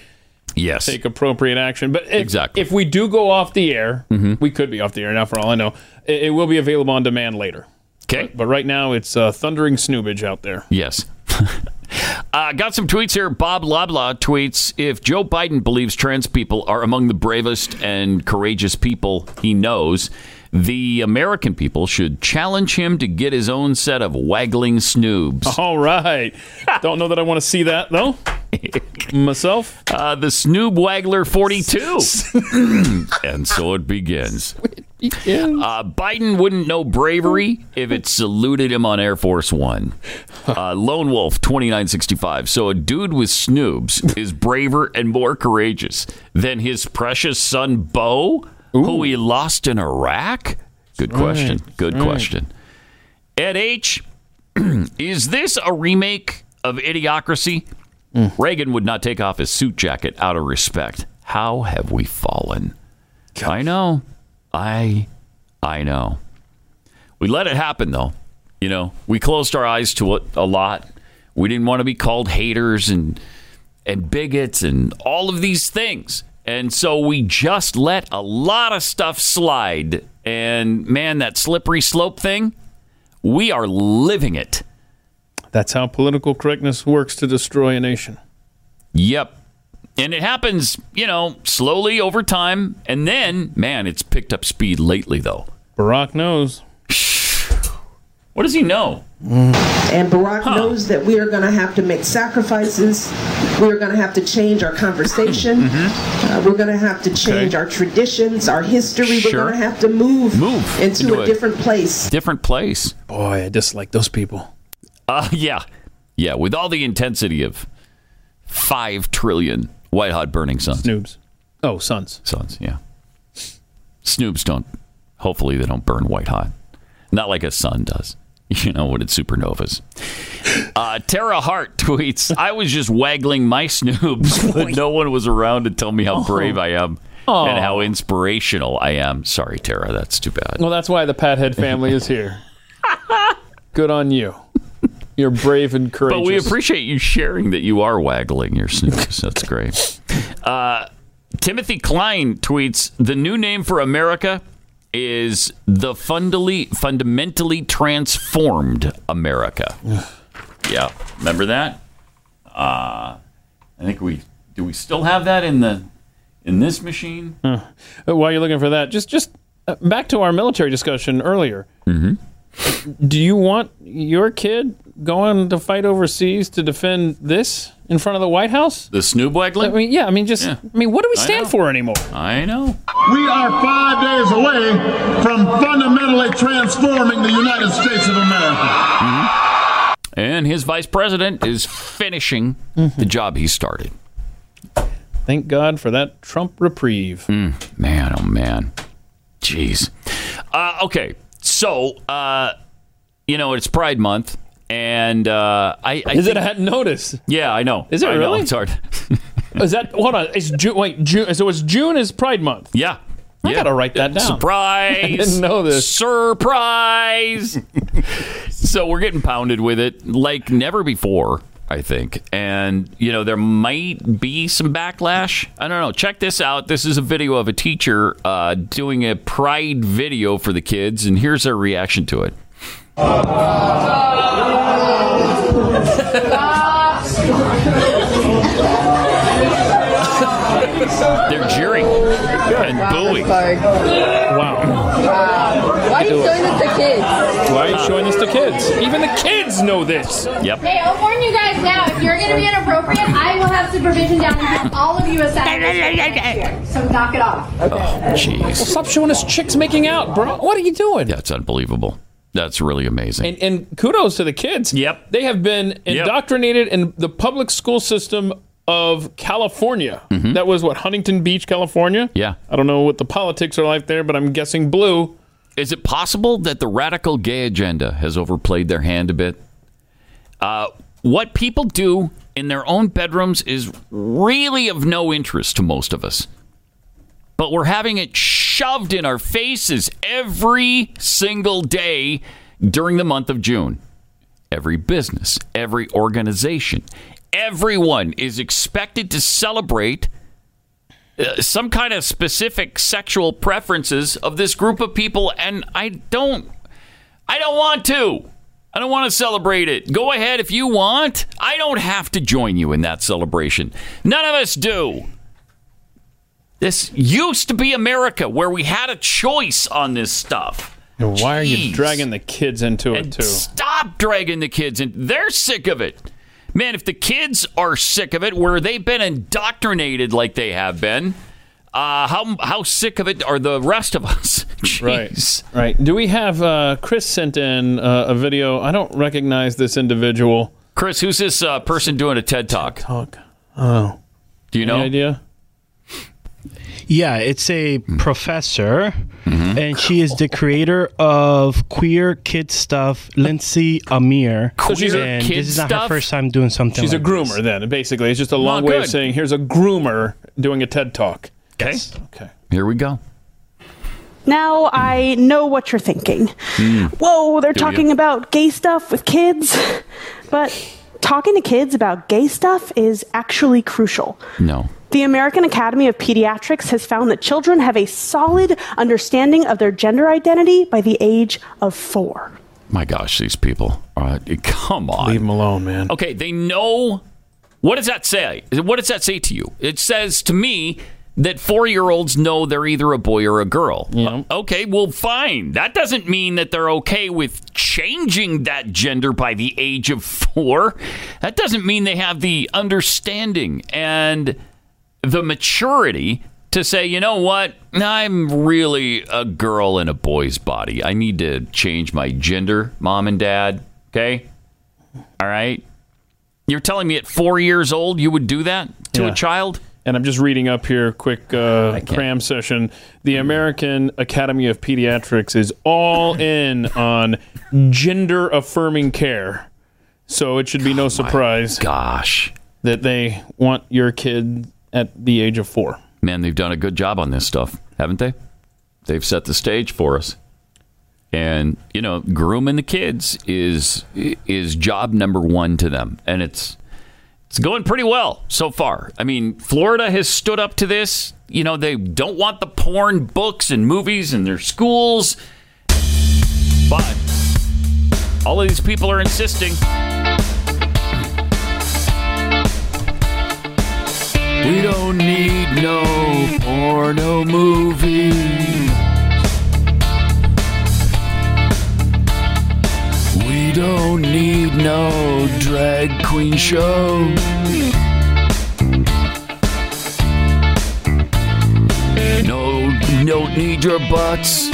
yes. take appropriate action. But if, Exactly. if we do go off the air, Mm-hmm. we could be off the air now for all I know. It, it will be available on demand later. Okay. But right now, it's uh, thundering snoobage out there. Yes. [LAUGHS] uh, got some tweets here. Bob Loblaw tweets If Joe Biden believes trans people are among the bravest and courageous people he knows, the American people should challenge him to get his own set of waggling snoobs. [LAUGHS] All right. Don't know that I want to see that, though. [LAUGHS] Myself. Uh, the Snoob Waggler 42. [LAUGHS] and so it begins. Uh, Biden wouldn't know bravery if it saluted him on Air Force One. Uh, Lone Wolf 2965. So a dude with snoobs is braver and more courageous than his precious son Beau, who we lost in Iraq? Good question. Good right. question. Ed H, [CLEARS THROAT] is this a remake of Idiocracy? Mm. Reagan would not take off his suit jacket out of respect. How have we fallen? I know. I I know. We let it happen though. You know, we closed our eyes to it a lot. We didn't want to be called haters and and bigots and all of these things. And so we just let a lot of stuff slide. And man, that slippery slope thing, we are living it. That's how political correctness works to destroy a nation. Yep. And it happens, you know, slowly over time. And then, man, it's picked up speed lately, though. Barack knows. What does he know? And Barack knows that we are going to have to make sacrifices. We are going to have to change our conversation. Uh, we're going to have to change Okay. our traditions, our history. Sure. We're going to have to move, Move into, into a, a- different place. Different place. Boy, I dislike those people. Uh, yeah. Yeah, with all the intensity of 5 trillion white hot burning suns. Snoobs. Oh, suns. Suns, yeah. Snoobs don't, hopefully, they don't burn white hot. Not like a sun does. [LAUGHS] You know, what? it's supernovas. Uh, Tara Hart tweets I was just waggling my [LAUGHS] snoobs, [LAUGHS] but no one was around to tell me how brave I am Oh. and how inspirational I am. Sorry, Tara, that's too bad. Well, that's why the Pathead family is here. Good on you. You're brave and courageous. But we appreciate you sharing that you are waggling your snoobs. That's great. Uh, Timothy Klein tweets The new name for America is the fundamentally, fundamentally transformed America. [SIGHS] yeah. Remember that? Uh, I think we do we still have that in the in this machine? Uh, while you're looking for that, just just uh, back to our military discussion earlier. Mm-hmm. Do you want your kid going to fight overseas to defend this in front of the White House? The snoob waggling? I mean, yeah. I mean, just I mean, what do we stand for anymore? I know. We are five days away from fundamentally transforming the United States of America. And his vice president is finishing the job he started. Thank God for that Trump reprieve. Man, oh man. Jeez. Uh, okay. So, uh, you know, it's Pride Month. And uh, I, I Is it? think- I hadn't noticed. Yeah, I know. Is it I know. really? It's [LAUGHS] hard. Is that hold on? It's June. Wait, June. So it's June is Pride Month. Yeah. I gotta write that down. Surprise! [LAUGHS] I didn't know this. Surprise! [LAUGHS] so we're getting pounded with it like never before, I think. And, you know, there might be some backlash. I don't know. Check this out. This is a video of a teacher uh, doing a pride video for the kids, and here's their reaction to it. [LAUGHS] They're jeering and booing. Wow. Wow. Why are you showing this to kids? Why are you showing this to kids? Even the kids know this. Yep. Hey, I'll warn you guys now. If you're going to be inappropriate, I will have supervision down and give all of you a Saturday next. So knock it off. Oh, jeez. Stop showing us chicks making out, bro. What are you doing? That's unbelievable. That's really amazing. And, and kudos to the kids. Yep. They have been indoctrinated in the public school system of California. That was what, Huntington Beach, California? Mm-hmm. Yeah. I don't know what the politics are like there, but I'm guessing blue. Is it possible that the radical gay agenda has overplayed their hand a bit? Uh, what people do in their own bedrooms is really of no interest to most of us. But we're having it shoved in our faces every single day during the month of June. Every business, every organization, everyone is expected to celebrate uh, some kind of specific sexual preferences of this group of people and I don't I don't want to. I don't want to celebrate it. Go ahead if you want. I don't have to join you in that celebration. None of us do. This used to be America where we had a choice on this stuff. And why are you dragging the kids into it, too? Stop dragging the kids in. They're sick of it. Man, if the kids are sick of it, where they've been indoctrinated like they have been, uh, how how sick of it are the rest of us? [LAUGHS] Right. Right. Do we have uh, Chris sent in uh, a video? I don't recognize this individual. Chris, who's this uh, person doing a TED Talk? Talk. Oh. Do you know? Any idea? Yeah, it's a Hmm. professor, Mm-hmm. and she is the creator of Queer Kid Stuff, Lindsay Amer. So she's a kid this is not stuff? her first time doing something. She's a groomer this. then, basically. It's just a long Well, way of saying here's a groomer doing a TED Talk. Okay. Okay. Here we go. Now I know what you're thinking. Whoa, they're Do talking you? about gay stuff with kids. But talking to kids about gay stuff is actually crucial. No. The American Academy of Pediatrics has found that children have a solid understanding of their gender identity by the age of four. My gosh, these people. All right, come on. Leave them alone, man. Okay, they know. What does that say? What does that say to you? It says to me that four year olds know they're either a boy or a girl. Uh, Okay, well, fine. That doesn't mean that they're okay with changing that gender by the age of four. That doesn't mean they have the understanding and the maturity to say, you know what? I'm really a girl in a boy's body. I need to change my gender, mom and dad. Okay? All right? You're telling me at four years old you would do that to Yeah. a child? And I'm just reading up here, quick uh, cram session. The American Academy of Pediatrics is all [LAUGHS] in on gender affirming care. So it should be no surprise. Gosh. That they want your kid at the age of four. Man, they've done a good job on this stuff, haven't they? They've set the stage for us. And, you know, grooming the kids is is job number 1 to them. And it's it's going pretty well so far. I mean, Florida has stood up to this. You know, they don't want the porn books and movies in their schools. But all of these people are insisting. We don't need no porno movie. We don't need no drag queen show. No, don't need your butts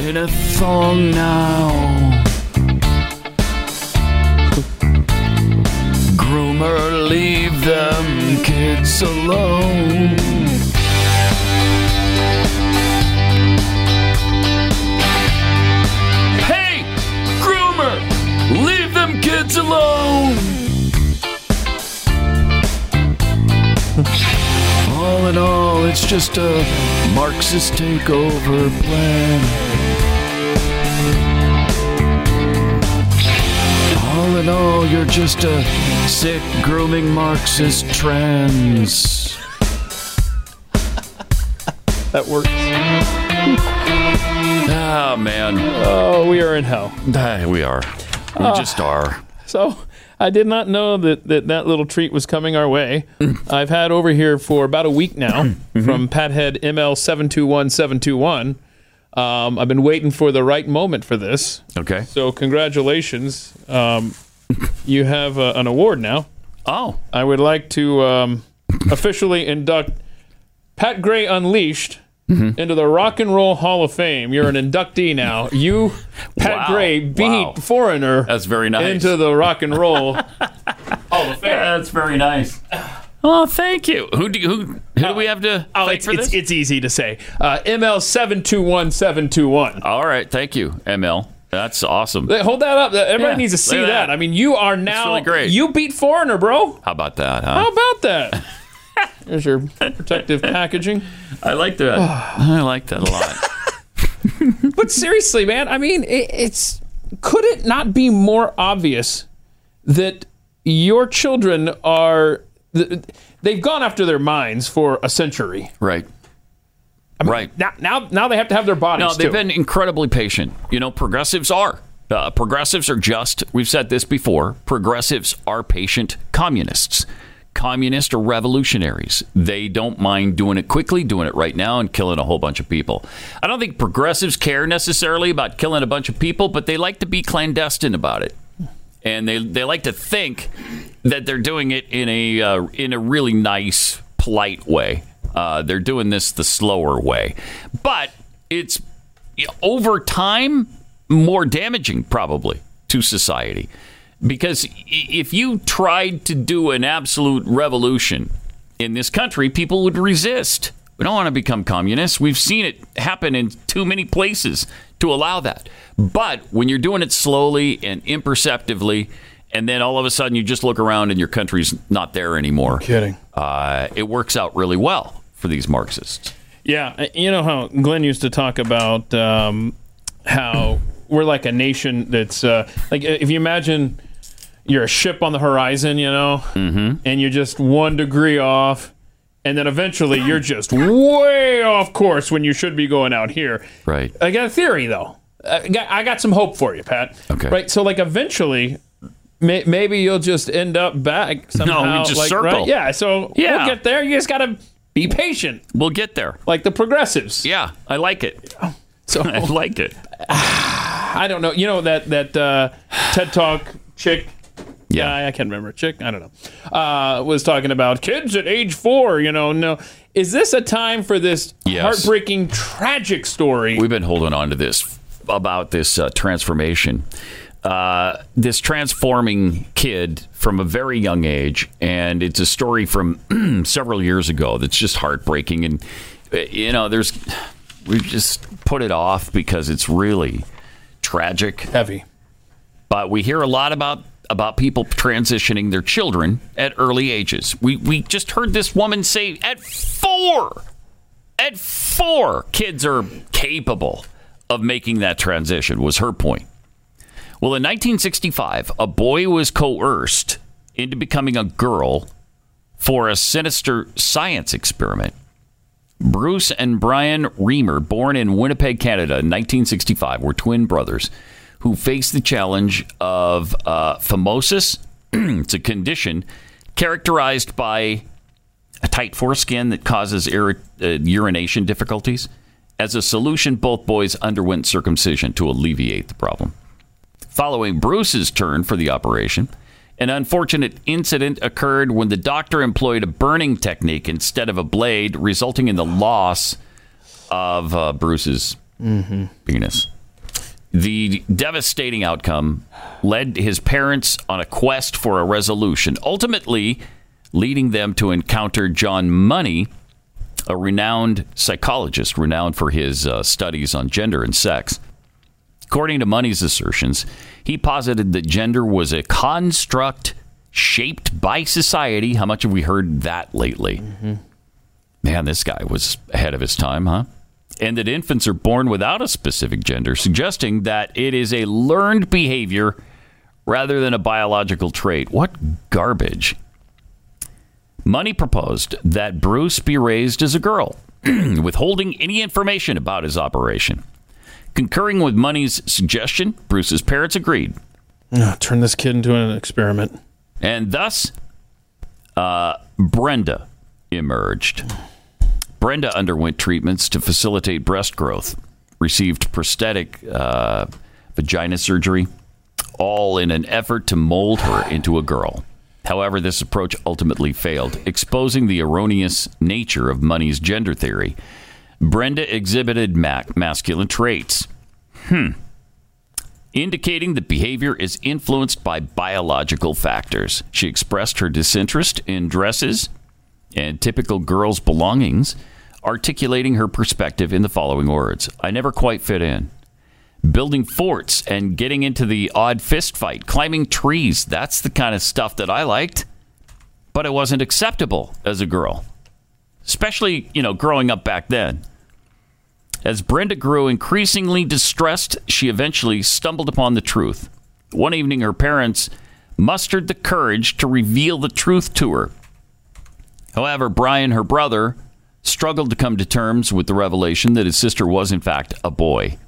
in a thong now. Groomer, leave them kids alone. Hey, groomer, leave them kids alone. all in all, it's just a Marxist takeover plan. All in all, you're just a sick, grooming Marxist trans. [LAUGHS] That works. Ah, man. Oh, we are in hell. Ah, we are. We Ah. just are. So I did not know that that, that little treat was coming our way. I've had over here for about a week now from Pathead ML721721. Um, I've been waiting for the right moment for this. Okay. So congratulations. Um, [LAUGHS] you have uh, an award now. Oh. I would like to um, [LAUGHS] officially induct Pat Gray Unleashed Mm-hmm. into the Rock and Roll Hall of Fame. You're an inductee now. You, [LAUGHS] Pat Wow. Gray, beat Wow. Foreigner That's very nice. into the Rock and Roll Hall of Fame. That's very nice. Oh, thank you. Who do you, who, who do we have to Oh, thank it's, for it's, this? it's easy to say. Uh, ML seven two one seven two one. All right, thank you, ML. That's awesome. Hold that up. Everybody Yeah, needs to see that. that. I mean, you are now really great. You beat Foreigner, bro. How about that, huh? How about that? [LAUGHS] There's your protective [LAUGHS] packaging. I like that. [SIGHS] I like that a lot. [LAUGHS] but seriously, man, I mean, it, it's could it not be more obvious that your children are th- they've gone after their minds for a century. Right. right. Now, now, now they have to have their bodies. No, they've too. been incredibly patient. You know, progressives are. Uh, progressives are just, we've said this before, progressives are patient communists. Communists are revolutionaries. They don't mind doing it quickly, doing it right now, and killing a whole bunch of people. I don't think progressives care necessarily about killing a bunch of people, but they like to be clandestine about it. And they, they like to think that they're doing it in a, uh, in a really nice, polite way. Uh, they're doing this the slower way. But it's over time, more damaging probably to society. Because if you tried to do an absolute revolution in this country, people would resist. We don't want to become communists. We've seen it happen in too many places to allow that. But when you're doing it slowly and imperceptibly, and then all of a sudden you just look around and your country's not there anymore. kidding. Uh, it works out really well for these Marxists. Yeah, uh, you know how Glenn used to talk about um, how [COUGHS] we're like a nation that's uh, like if you imagine you're a ship on the horizon, you know, Mm-hmm. and you're just one degree off, and then eventually you're just way off course when you should be going out here. Right. I got a theory though. I got, I got some hope for you, Pat. Okay. Right. So like eventually. May, maybe you'll just end up back somehow. [LAUGHS] No, we just like, circle. Right? Yeah. So Yeah. we'll get there. You just gotta be patient. We'll get there. Like the progressives. Yeah, I like it. [SIGHS] So [LAUGHS] I like it. [SIGHS] I don't know. You know that that uh, TED Talk chick. Yeah, I can't remember. Chick, I don't know. Uh, was talking about kids at age four. You know, no. Is this a time for this Yes. heartbreaking, tragic story? We've been holding on to this about this uh, transformation. Uh, this transforming kid from a very young age, and it's a story from [CLEARS THROAT] several years ago that's just heartbreaking. And uh, you know, there's we've just put it off because it's really tragic, heavy. But we hear a lot about about people transitioning their children at early ages. We we just heard this woman say at four, at four, kids are capable of making that transition. Was her point. Well, in 1965, a boy was coerced into becoming a girl for a sinister science experiment. Bruce and Brian Reimer, born in Winnipeg, Canada in 1965, were twin brothers who faced the challenge of uh, phimosis. [CLEARS THROAT] it's a condition characterized by a tight foreskin that causes iri- uh, urination difficulties. As a solution, both boys underwent circumcision to alleviate the problem. Following Bruce's turn for the operation, an unfortunate incident occurred when the doctor employed a burning technique instead of a blade, resulting in the loss of uh, Bruce's Mm-hmm. penis. The devastating outcome led his parents on a quest for a resolution, ultimately leading them to encounter John Money, a renowned psychologist, renowned for his uh, studies on gender and sex. According to Money's assertions, he posited that gender was a construct shaped by society. How much have we heard that lately? Man, this guy was ahead of his time, huh? And that infants are born without a specific gender, suggesting that it is a learned behavior rather than a biological trait. What garbage. Money proposed that Bruce be raised as a girl, [CLEARS THROAT] withholding any information about his operation. Concurring with Money's suggestion, Bruce's parents agreed. Ah, turn this kid into an experiment. And thus, uh, Brenda emerged. Brenda underwent treatments to facilitate breast growth, received prosthetic uh, vagina surgery, all in an effort to mold her into a girl. However, this approach ultimately failed, exposing the erroneous nature of Money's gender theory. Brenda exhibited ma- masculine traits. Hmm. Indicating that behavior is influenced by biological factors. She expressed her disinterest in dresses and typical girls' belongings, articulating her perspective in the following words I never quite fit in. Building forts and getting into the odd fist fight, climbing trees, that's the kind of stuff that I liked, but it wasn't acceptable as a girl, especially, you know, growing up back then. As Brenda grew increasingly distressed, she eventually stumbled upon the truth. One evening, her parents mustered the courage to reveal the truth to her. However, Brian, her brother, struggled to come to terms with the revelation that his sister was, in fact, a boy.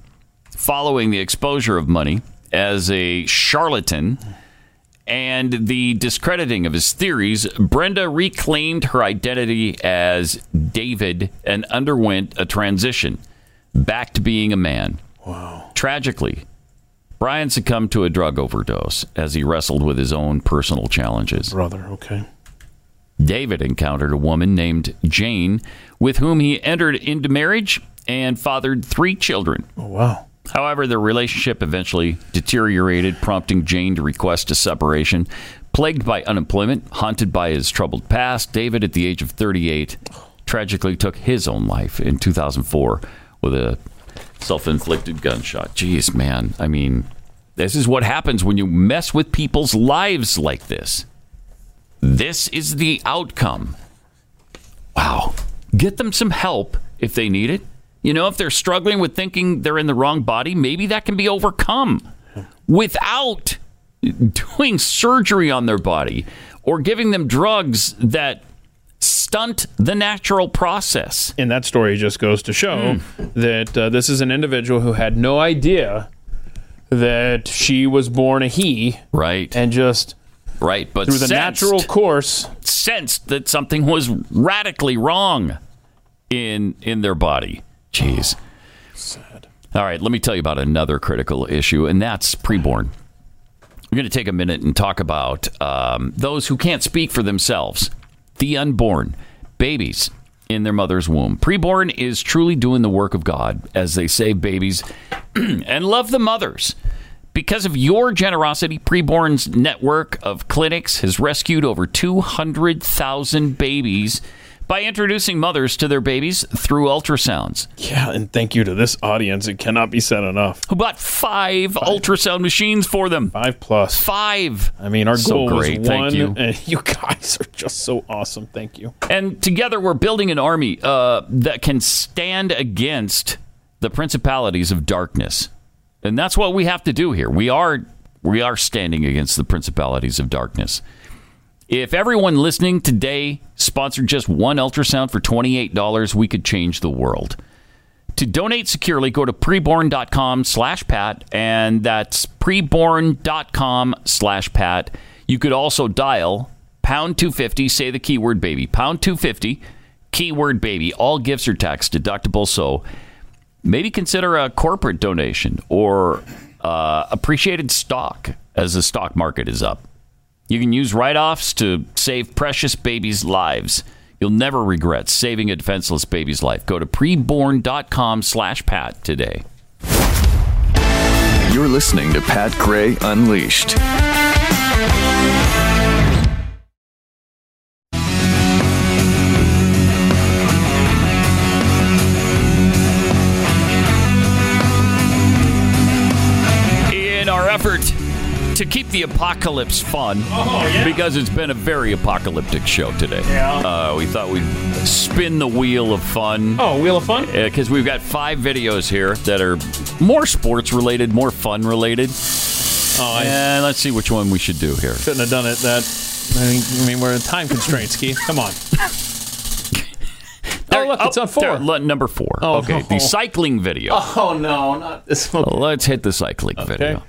Following the exposure of Money as a charlatan and the discrediting of his theories, Brenda reclaimed her identity as David and underwent a transition back to being a man. Wow. Tragically, Brian succumbed to a drug overdose as he wrestled with his own personal challenges. Brother, okay. David encountered a woman named Jane with whom he entered into marriage and fathered three children. Oh, wow. However, their relationship eventually deteriorated, prompting Jane to request a separation. Plagued by unemployment, haunted by his troubled past, David, at the age of 38, tragically took his own life in 2004 with a self inflicted gunshot. Jeez, man. I mean, this is what happens when you mess with people's lives like this. This is the outcome. Wow. Get them some help if they need it. You know, if they're struggling with thinking they're in the wrong body, maybe that can be overcome without doing surgery on their body or giving them drugs that stunt the natural process. And that story just goes to show that uh, this is an individual who had no idea that she was born a he. Right. And just right, but through the sensed- natural course sensed that something was radically wrong in in their body. Jeez. Sad. All right, let me tell you about another critical issue, and that's preborn. We're going to take a minute and talk about um, those who can't speak for themselves, the unborn, babies in their mother's womb. Preborn is truly doing the work of God as they save babies [CLEARS THROAT] and love the mothers. Because of your generosity, Preborn's network of clinics has rescued over 200,000 babies by introducing mothers to their babies through ultrasounds. Yeah, and thank you to this audience. It cannot be said enough. Who bought five, ultrasound machines for them? Five plus. Five. I mean, our So goal great. was Thank one, you. [LAUGHS] and you guys are just so awesome. Thank you. And together we're building an army uh, that can stand against the principalities of darkness. And that's what we have to do here. We are we are standing against the principalities of darkness. If everyone listening today sponsored just one ultrasound for $28, we could change the world. To donate securely, go to preborn.com slash pat, and that's preborn.com slash pat. You could also dial pound 250, say the keyword baby, pound 250, keyword baby. All gifts are tax deductible, so maybe consider a corporate donation or uh, appreciated stock as the stock market is up. You can use write offs to save precious babies' lives. You'll never regret saving a defenseless baby's life. Go to preborn.com slash pat today. You're listening to Pat Gray Unleashed. Effort to keep the apocalypse fun, because it's been a very apocalyptic show today, Yeah. uh, we thought we'd spin the wheel of fun. Oh, Wheel of Fun? Because we've got five videos here that are more sports related, more fun related. Oh, I and let's see which one we should do here. shouldn't have done it. That I mean, I mean we're in time constraints, Keith. Come on. [LAUGHS] oh, look, it's on four. There, number four. Oh, okay, no. the cycling video. Oh no, not this one. Let's hit the cycling video.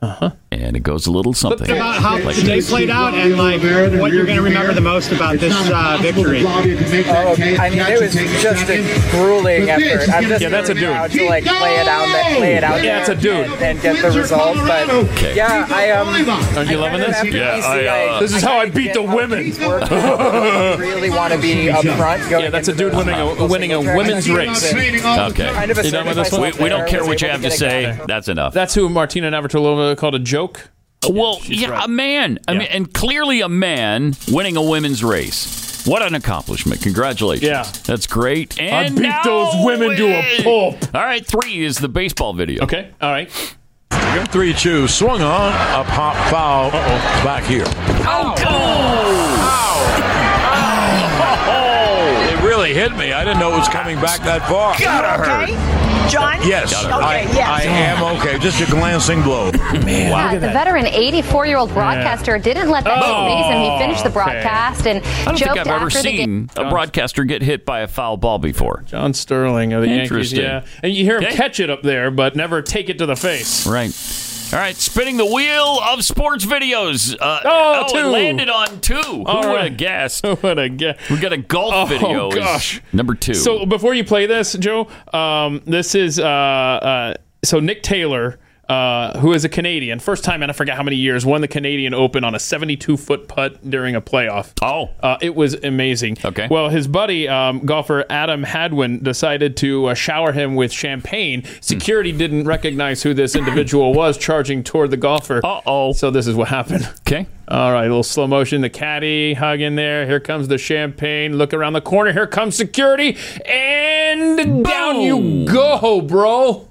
Uh-huh. And it goes a little something. about how like today this. played out and like what you're going to remember the most about this uh, victory. Oh, I mean, it was just a grueling effort. I'm just Yeah, that's a dude. proud to like play it out, play it out Yeah, there it's a dude. and, and get the result. But Okay. yeah, I um. Aren't you loving this? Yeah, BC, I, uh, This is how I beat the women. [LAUGHS] really want to be up front. Going Yeah, that's a dude winning a winning a women's race. Okay. You done with this one? We, we don't care what you have to say. That's enough. That's who Martina Navratilova called a joke. well, she's yeah, right. a man. I Yeah. mean, and clearly a man winning a women's race. What an accomplishment! Congratulations. Yeah. that's great. And beat those women to a pulp. All right, three is the baseball video. Okay, all right. 3 2, swung on, a pop foul back here. Oh, oh. Oh. oh, It really hit me. I didn't know it was coming back that far. Gotta okay? John? Yes, Okay, I, yes. I am okay. Just a glancing blow. [LAUGHS] Man, Wow. look at The that. veteran 84 year old broadcaster didn't let that Oh, phase him. He finished the okay. broadcast and I don't joked think I've ever after the game. seen a broadcaster get hit by a foul ball before. John Sterling of the Yankees. Interesting. Yeah, and you hear him Okay. catch it up there, but never take it to the face. Right. All right, spinning the wheel of sports videos. Uh, Oh, it two. landed on two. Who All would have right. guessed? what a guess. We got a golf Oh, video. gosh. number two. So before you play this, Joe, um, this is uh, uh, so Nick Taylor uh, who is a Canadian, first time in I forget how many years, won the Canadian Open on a 72 foot putt during a playoff. Oh, uh, it was amazing. Okay. Well, his buddy um, golfer Adam Hadwin decided to uh, shower him with champagne. Security didn't recognize who this individual was, charging toward the golfer. Uh oh. So this is what happened. Okay. All right, a little slow motion. The caddy hug in there. Here comes the champagne. Look around the corner. Here comes security, and down you go, bro.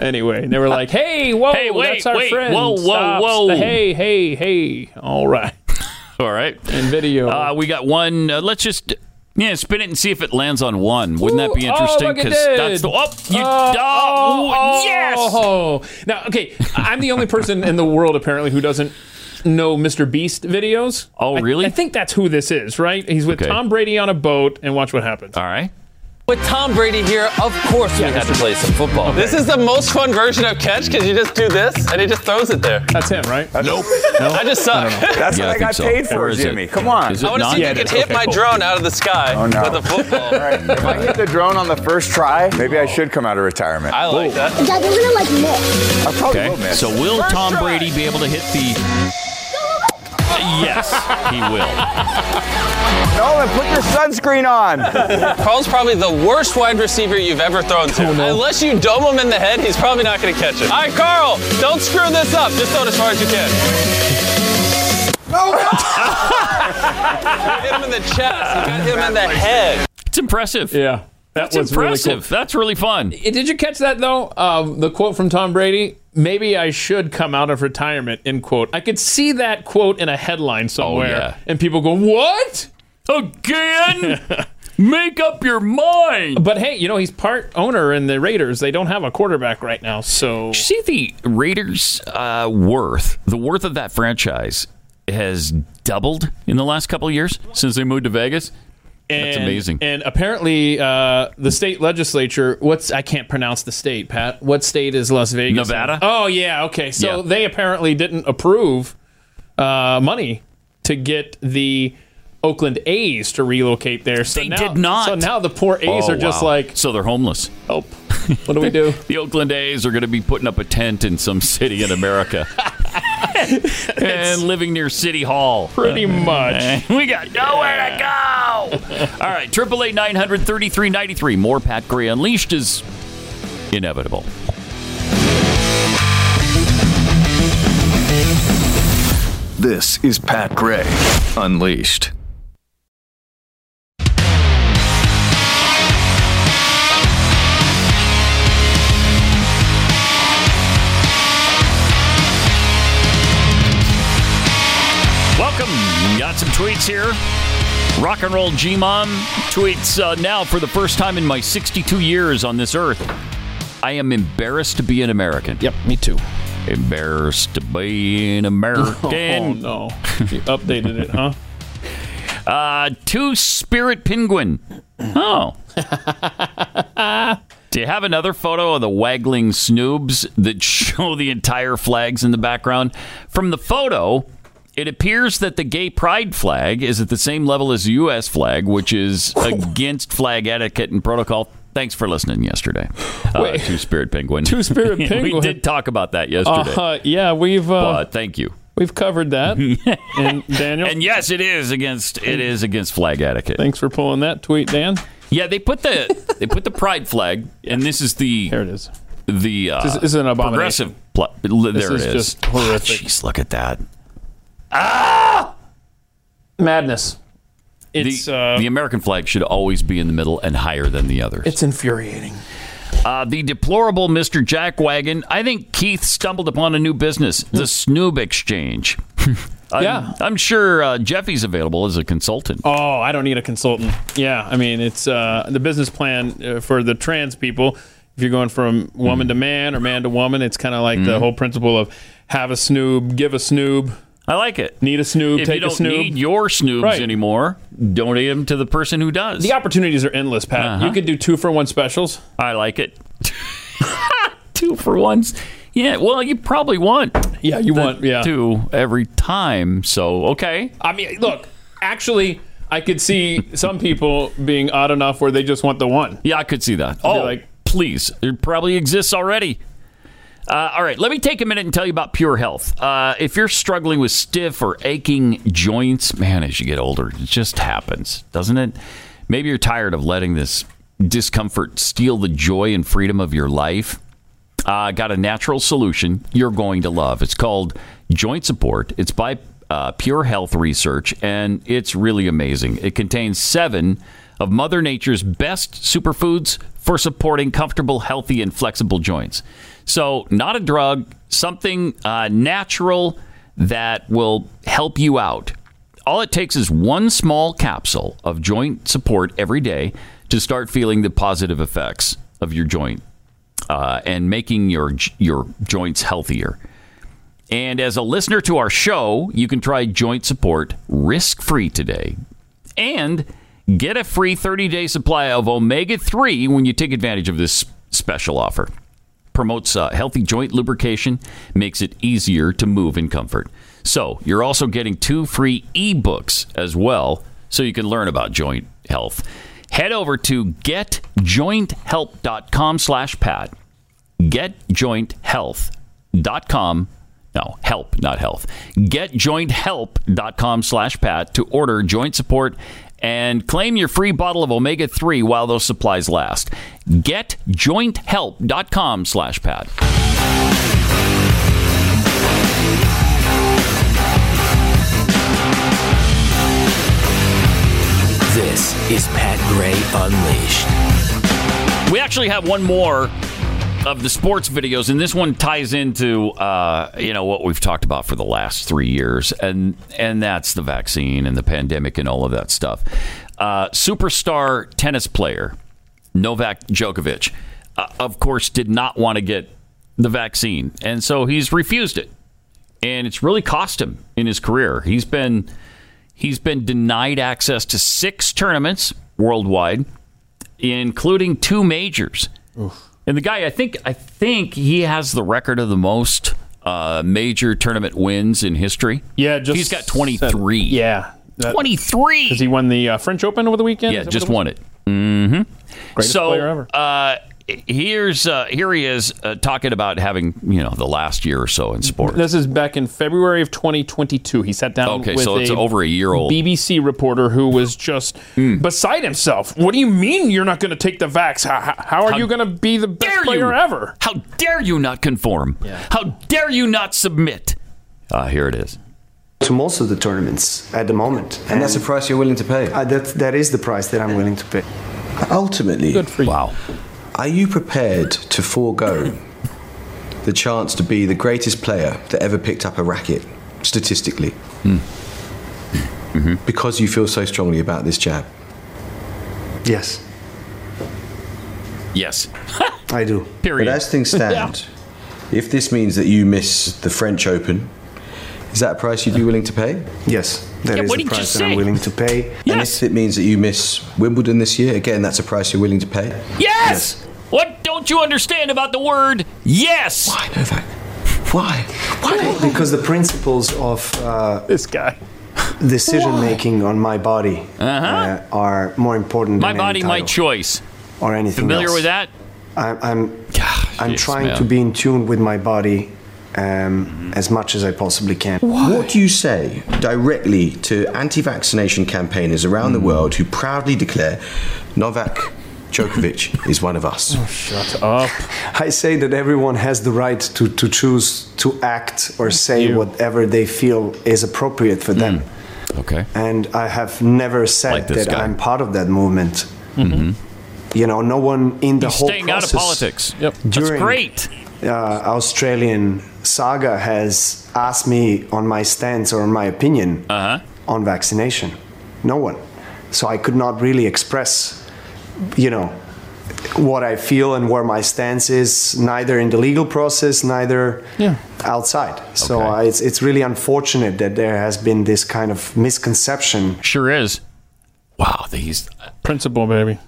Anyway, they were like, "Hey, whoa, Hey, wait, that's our wait, friend. whoa, whoa, Stops. whoa. The hey, hey, hey. All right, [LAUGHS] All right. in video. Uh, we got one. Uh, let's just yeah, spin it and see if it lands on one. Wouldn't that be Ooh, interesting? Oh, that's the oh, you, Uh, oh, oh, yes. oh. Now, okay, I'm the only person in the world apparently who doesn't know Mr. Beast videos. Oh, I- really? I, think that's who this is, right? He's with Okay. Tom Brady on a boat, and watch what happens. All right. With Tom Brady here, of course we had to play some football. This is the most fun version of catch because you just do this and he just throws it there. That's him, right? Nope. [LAUGHS] I just suck. That's Yeah, what I think got so. paid for, Or is it- Jimmy. Come on. I want to see Yeah, if you can hit Okay, my cool. drone out of the sky Oh, no. with a football. All [LAUGHS] right. If I hit the drone on the first try, maybe I should come out of retirement. I like that. Dad, you're gonna like miss. I probably Okay. will miss. So will First Tom try. Brady be able to hit the? Yes, he will. Nolan, put your sunscreen on. Karl's probably the worst wide receiver you've ever thrown to. Unless you dome him in the head, he's probably not going to catch it. All right, Karl, don't screw this up. Just throw it as far as you can. No! [LAUGHS] hit him in the chest. You got to hit him in the head. It's impressive. Yeah, that That's was really impressive. cool. That's really fun. Did you catch that though? Um, the quote from Tom Brady. Maybe I should come out of retirement. End quote. I could see that quote in a headline somewhere, Oh, yeah. and people go, "What?" Again? [LAUGHS] Make up your mind. But hey, you know he's part owner in the Raiders. They don't have a quarterback right now, so See the Raiders' uh, worth. The worth of that franchise has doubled in the last couple of years since they moved to Vegas. That's amazing. And apparently, uh, the state legislature. What's I can't pronounce the state. Pat, what state is Las Vegas? Nevada? Oh yeah. Okay. So Yeah. they apparently didn't approve uh, money to get the Oakland A's to relocate there. So They now, did not. So now the poor A's Oh, are just wow. like, so they're homeless. oh, what do we do? [LAUGHS] The Oakland A's are going to be putting up a tent in some city in America [LAUGHS] and living near City Hall. Pretty uh, much. [LAUGHS] we got nowhere to go. All right, triple eight nine hundred thirty three ninety three. More Pat Gray Unleashed is inevitable. This is Pat Gray Unleashed. Tweets here. Rock and roll G Mom tweets uh, now for the first time in my 62 years on this earth. I am embarrassed to be an American. Yep, me too. Embarrassed to be an [LAUGHS] American. Oh no, you updated it, huh? [LAUGHS] Uh, two spirit penguin. Oh. [LAUGHS] Do you have another photo of the waggling snoobs that show the entire flags in the background? From the photo, it appears that the gay pride flag is at the same level as the U.S. flag, which is against flag etiquette and protocol. Thanks for listening yesterday. Uh, Wait. two spirit penguin. Two Spirit [LAUGHS] we Penguin? did talk about that yesterday. Uh, yeah, we've uh, but thank you. we've covered that. [LAUGHS] and Daniel, And yes, it is against it is against flag etiquette. thanks for pulling that tweet, Dan. Yeah, they put the they put the pride flag, and this is the There it is. the uh, This is- an abomination. progressive. Pl- there This it is is. just horrific. Jeez, look at that. Madness. It's the, uh, the American flag should always be in the middle and higher than the others. it's infuriating. Uh, the deplorable Mr. Jack Wagon. I think Keith stumbled upon a new business, the Snoob Exchange. [LAUGHS] I'm, Yeah. I'm sure uh, Jeffy's available as a consultant. Oh, I don't need a consultant. Yeah, I mean, it's uh, the business plan uh, for the trans people. If you're going from woman to man or man to woman, it's kind of like the whole principle of have a snoob, give a snoob, I like it. need a snoob, If take you a don't snoob. need your snoobs Right. anymore, donate them to the person who does. the opportunities are endless, Pat. Uh-huh. You could do two for one specials. I like it. [LAUGHS] two for ones. Yeah, well, you probably want Yeah, you want yeah. two every time. So okay, I mean, look, actually, I could see some people being odd enough where they just want the one. yeah, I could see that. Oh, like- please, it probably exists already. Uh, all right, let me take a minute and tell you about Pure Health. Uh, if you're struggling with stiff or aching joints, man, as you get older, it just happens, doesn't it? Maybe you're tired of letting this discomfort steal the joy and freedom of your life. Uh, got a natural solution you're going to love. It's called Joint Support. It's by uh, Pure Health Research, and it's really amazing. It contains seven of Mother Nature's best superfoods for supporting comfortable, healthy, and flexible joints. So, not a drug, something uh, natural that will help you out. All it takes is one small capsule of joint support every day to start feeling the positive effects of your joint uh, and making your your joints healthier. And as a listener to our show, you can try joint support risk free today. And get a free 30 day supply of omega 3 when you take advantage of this special offer. Promotes uh, healthy joint lubrication, makes it easier to move in comfort. So, you're also getting two free ebooks as well, so you can learn about joint health. Head over to getjointhelp.com slash Pat. Getjointhealth.com no, help, not health. GetJointHelp.com slash Pat to order joint support and claim your free bottle of omega 3 while those supplies last. GetJointHelp.com slash Pat. This is Pat Gray Unleashed. We actually have one more of the sports videos, and this one ties into uh, you know what we've talked about for the last three years, and and that's the vaccine and the pandemic and all of that stuff. Uh, superstar tennis player Novak Djokovic, uh, of course, did not want to get the vaccine, and so he's refused it, and it's really cost him in his career. He's been he's been denied access to six tournaments worldwide, including two majors. And the guy, I think, I think he has the record of the most uh, major tournament wins in history. Yeah, just he's got twenty three. Yeah, twenty three. Because he won the uh, French Open over the weekend. Yeah, just what won it. Mm-hmm. Greatest so, player ever. Uh, here's uh, here he is uh, talking about having you know the last year or so in sports. This is back in February of 2022. He sat down Okay, with so it's a over a year old. BBC reporter who was just beside himself. What do you mean you're not going to take the vax? How, how- how are How you going to be the best player you? ever? How dare you not conform? How dare you not submit? Uh, here it is. to most of the tournaments at the moment. And, that's the price you're willing to pay? Uh, that, that is the price that I'm willing to pay. Ultimately, Good for you. Wow. Are you prepared to forego the chance to be the greatest player that ever picked up a racket, statistically, Hmm. Mm-hmm. because you feel so strongly about this jab? Yes, Yes. I do. Period. But as things [LAUGHS] stand, if this means that you miss the French Open, is that a price you'd be willing to pay? Yes, that Yeah, is what the did you price that? I'm willing to pay. And if it means that you miss Wimbledon this year, again, that's a price you're willing to pay? Yes. What don't you understand about the word yes? Why, Novak? Why? Why? Because the principles of uh, this guy decision making on my body uh are more important. My than any body, my title choice. or anything Familiar else. with that? I'm I'm, I'm yes, trying man. to be in tune with my body um, as much as I possibly can. What do you say directly to anti vaccination campaigners around the world who proudly declare Novak Djokovic is one of us? Shut up. I say that everyone has the right to, to choose to act or say whatever they feel is appropriate for them. Okay. And I have never said Like that guy. I'm part of that movement. Mm-hmm. You know, no one in the He's whole staying out of politics. Yep. That's great. Uh, Australian saga has asked me on my stance or my opinion Uh-huh. on vaccination. No one. So I could not really express, you know, what I feel and where my stance is, neither in the legal process, neither outside. So uh, it's it's really unfortunate that there has been this kind of misconception. Sure is. Wow, these principal baby.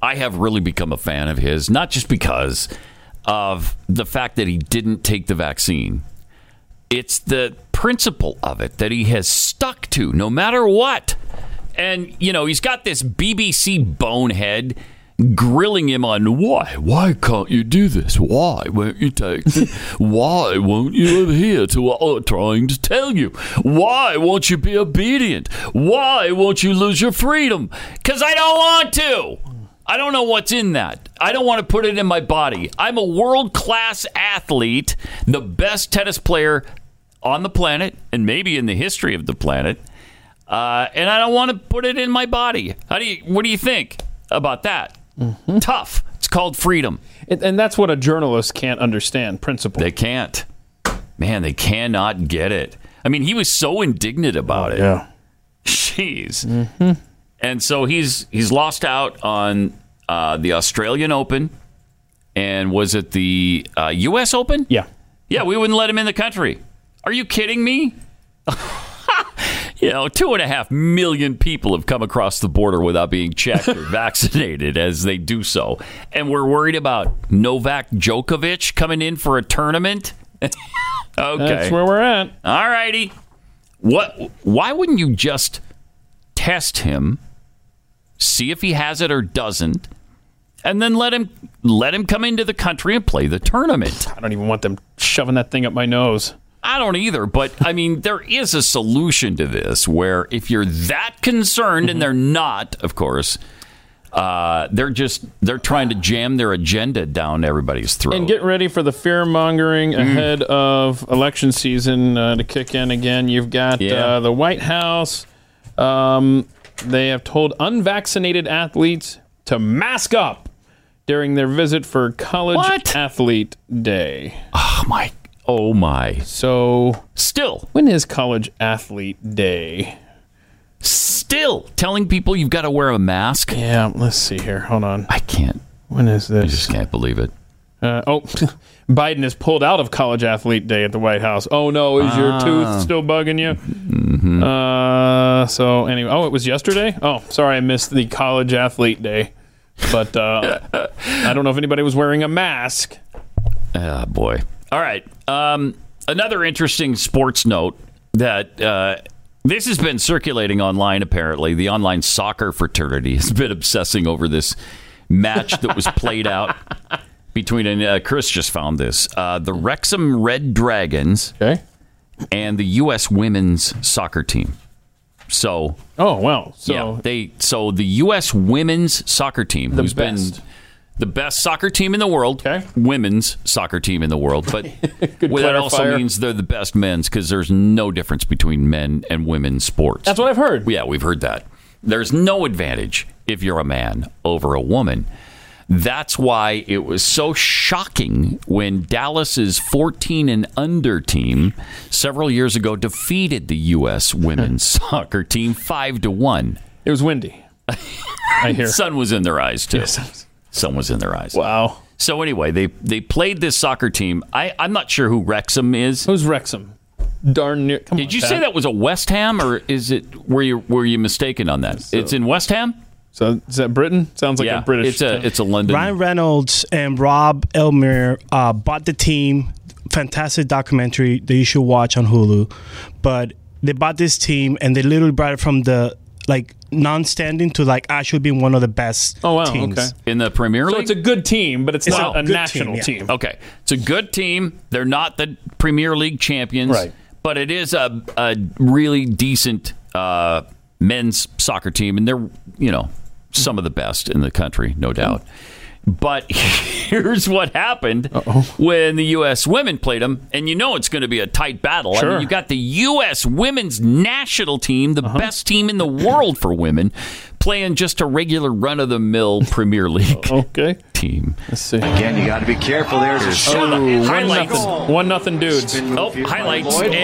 I have really become a fan of his, not just because of the fact that he didn't take the vaccine. It's the principle of it that he has stuck to no matter what. And, you know, he's got this BBC bonehead grilling him on why, why can't you do this? Why won't you take? [LAUGHS] why won't you adhere to what I'm trying to tell you? Why won't you be obedient? Why won't you lose your freedom? Because I don't want to. I don't know what's in that. I don't want to put it in my body. I'm a world class athlete, the best tennis player on the planet, and maybe in the history of the planet. Uh, and I don't want to put it in my body. How do you? What do you think about that? Tough. It's called freedom. And, and that's what a journalist can't understand. Principle. They can't. Man, they cannot get it. I mean, he was so indignant about it. Yeah. Jeez. And so he's he's lost out on uh, the Australian Open, and was it the uh, U.S. Open? Yeah. Yeah, we wouldn't let him in the country. Are you kidding me? [LAUGHS] you know, two and a half million people have come across the border without being checked or [LAUGHS] vaccinated as they do so. And we're worried about Novak Djokovic coming in for a tournament? [LAUGHS] okay. That's where we're at. All righty. What why wouldn't you just test him, see if he has it or doesn't, and then let him let him come into the country and play the tournament? I don't even want them shoving that thing up my nose. I don't either, but I mean, there is a solution to this where if you're that concerned, and they're not, of course, uh, they're just they're trying to jam their agenda down everybody's throat. And get ready for the fear mongering Mm. ahead of election season uh, to kick in again. You've got Yeah. uh, the White House. Um, they have told unvaccinated athletes to mask up during their visit for College Athlete Day. Oh my! Oh my! So still, when is College Athlete Day? Still telling people you've got to wear a mask. Yeah, let's see here. Hold on. I can't. When is this? I just can't believe it. Uh, oh, [LAUGHS] Biden is pulled out of College Athlete Day at the White House. Oh no, is your Ah. tooth still bugging you? Mm-hmm. Uh, so anyway, oh, it was yesterday. Oh, sorry, I missed the College Athlete Day, but uh, [LAUGHS] I don't know if anybody was wearing a mask. Ah, boy. All right. Um, another interesting sports note that uh, this has been circulating online, apparently. The online soccer fraternity has been obsessing over this match that was played [LAUGHS] out between, and uh, Chris just found this, uh, the Wrexham Red Dragons okay. and the U.S. women's soccer team. So, Oh well, so yeah, they so the U.S. women's soccer team, The who's best. been the best soccer team in the world, women's soccer team in the world, but [LAUGHS] well, that also means they're the best men's because there's no difference between men and women's sports. That's what I've heard. Yeah, we've heard that. There's no advantage if you're a man over a woman. That's why it was so shocking when Dallas's 14 and under team several years ago defeated the U.S. [LAUGHS] women's soccer team five to one. It was windy. [LAUGHS] I hear. Sun was in their eyes too. Sun was in their eyes. Wow. So anyway, they they played this soccer team. I I'm not sure who Wrexham is. Who's Wrexham? Darn near. Come Did on, you Pat. say that was a West Ham or is it were you were you mistaken on that? it's in West Ham. So is that Britain? Sounds like yeah, a British. It's a it's a London. Ryan Reynolds and Rob Elmer uh, bought the team. Fantastic documentary that you should watch on Hulu. But they bought this team and they literally brought it from the like non-standing to like actually being one of the best. Oh wow. teams. Okay. in the Premier League, So it's a good team, but it's, It's not a a, national team, team. Okay, it's a good team. They're not the Premier League champions, Right. But it is a, a really decent uh, men's soccer team, and they're you know some of the best in the country, no doubt. But [LAUGHS] here's what happened when the U.S. women played them, and you know it's going to be a tight battle. I Sure. mean, you got the U.S. women's national team, the uh-huh. best team in the world for women, playing just a regular run-of-the-mill [LAUGHS] Premier League [LAUGHS] Okay. team. Let's see. Again, you got to be careful. There's a shot. Oh, one nothing. One nothing, dudes. Oh, highlights and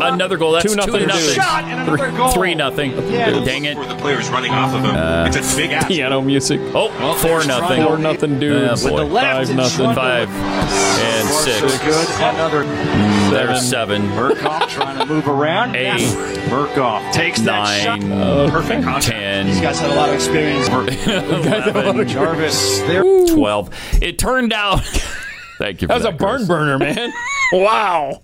oh, another goal. That's Two nothing. two, nothing, nothing. Shot and another Three- goal. Three nothing. Dang it. Where the player's running off of him. Uh, it's a big ass. Piano music. Oh, four nothing. Four nothing, dudes. Oh, boy. The Five nothing. short. Five and six. Good. Another There's seven. Murkoff trying to move around. Eight. Murkoff takes that shot. Nine. Uh, Perfect contact. Ten. Guys had a lot of experience. [LAUGHS] Eleven. Jarvis there. Twelve. It turned out. [LAUGHS] Thank you. For That was a Chris. burner, man. [LAUGHS] wow.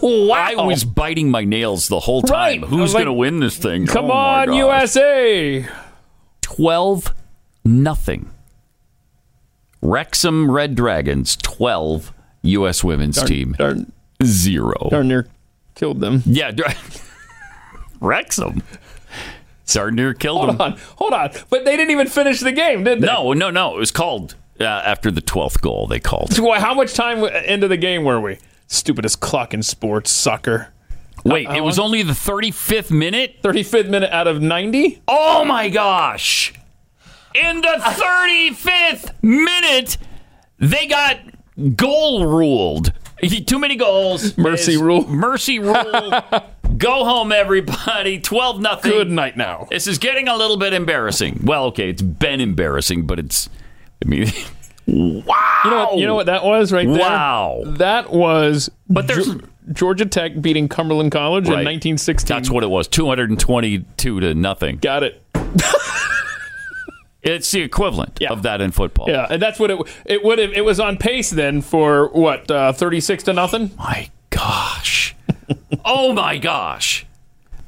wow. I was biting my nails the whole Right. time. I Who's was like, going to win this thing? Come Oh, my on, gosh. USA. Twelve nothing. Wrexham Red Dragons 12, U.S. women's team darn- zero. Darn near killed them. Yeah, Wrexham. Darn near killed Hold them. on, hold on. But they didn't even finish the game, did they? No, no, no. It was called uh, after the 12th goal, they called. How much time into the game were we? Stupidest clock in sports, sucker. Wait, How- it was only the 35th minute? 35th minute out of 90? Oh my gosh. In the 35th minute, they got goal ruled. Too many goals. Mercy rule. Mercy rule. [LAUGHS] Go home, everybody. 12 nothing. Good night now. This is getting a little bit embarrassing. Well, okay, it's been embarrassing, but it's, I mean, wow. [LAUGHS] You know what, you know what that was right there? Wow. That was But there's- Ge- Georgia Tech beating Cumberland College in 1916. That's what it was 222 to nothing. Got it. [LAUGHS] It's the equivalent of that in football. Yeah, and that's what it it would have it was on pace then for what uh, 36 to nothing. My gosh. [LAUGHS] oh my gosh.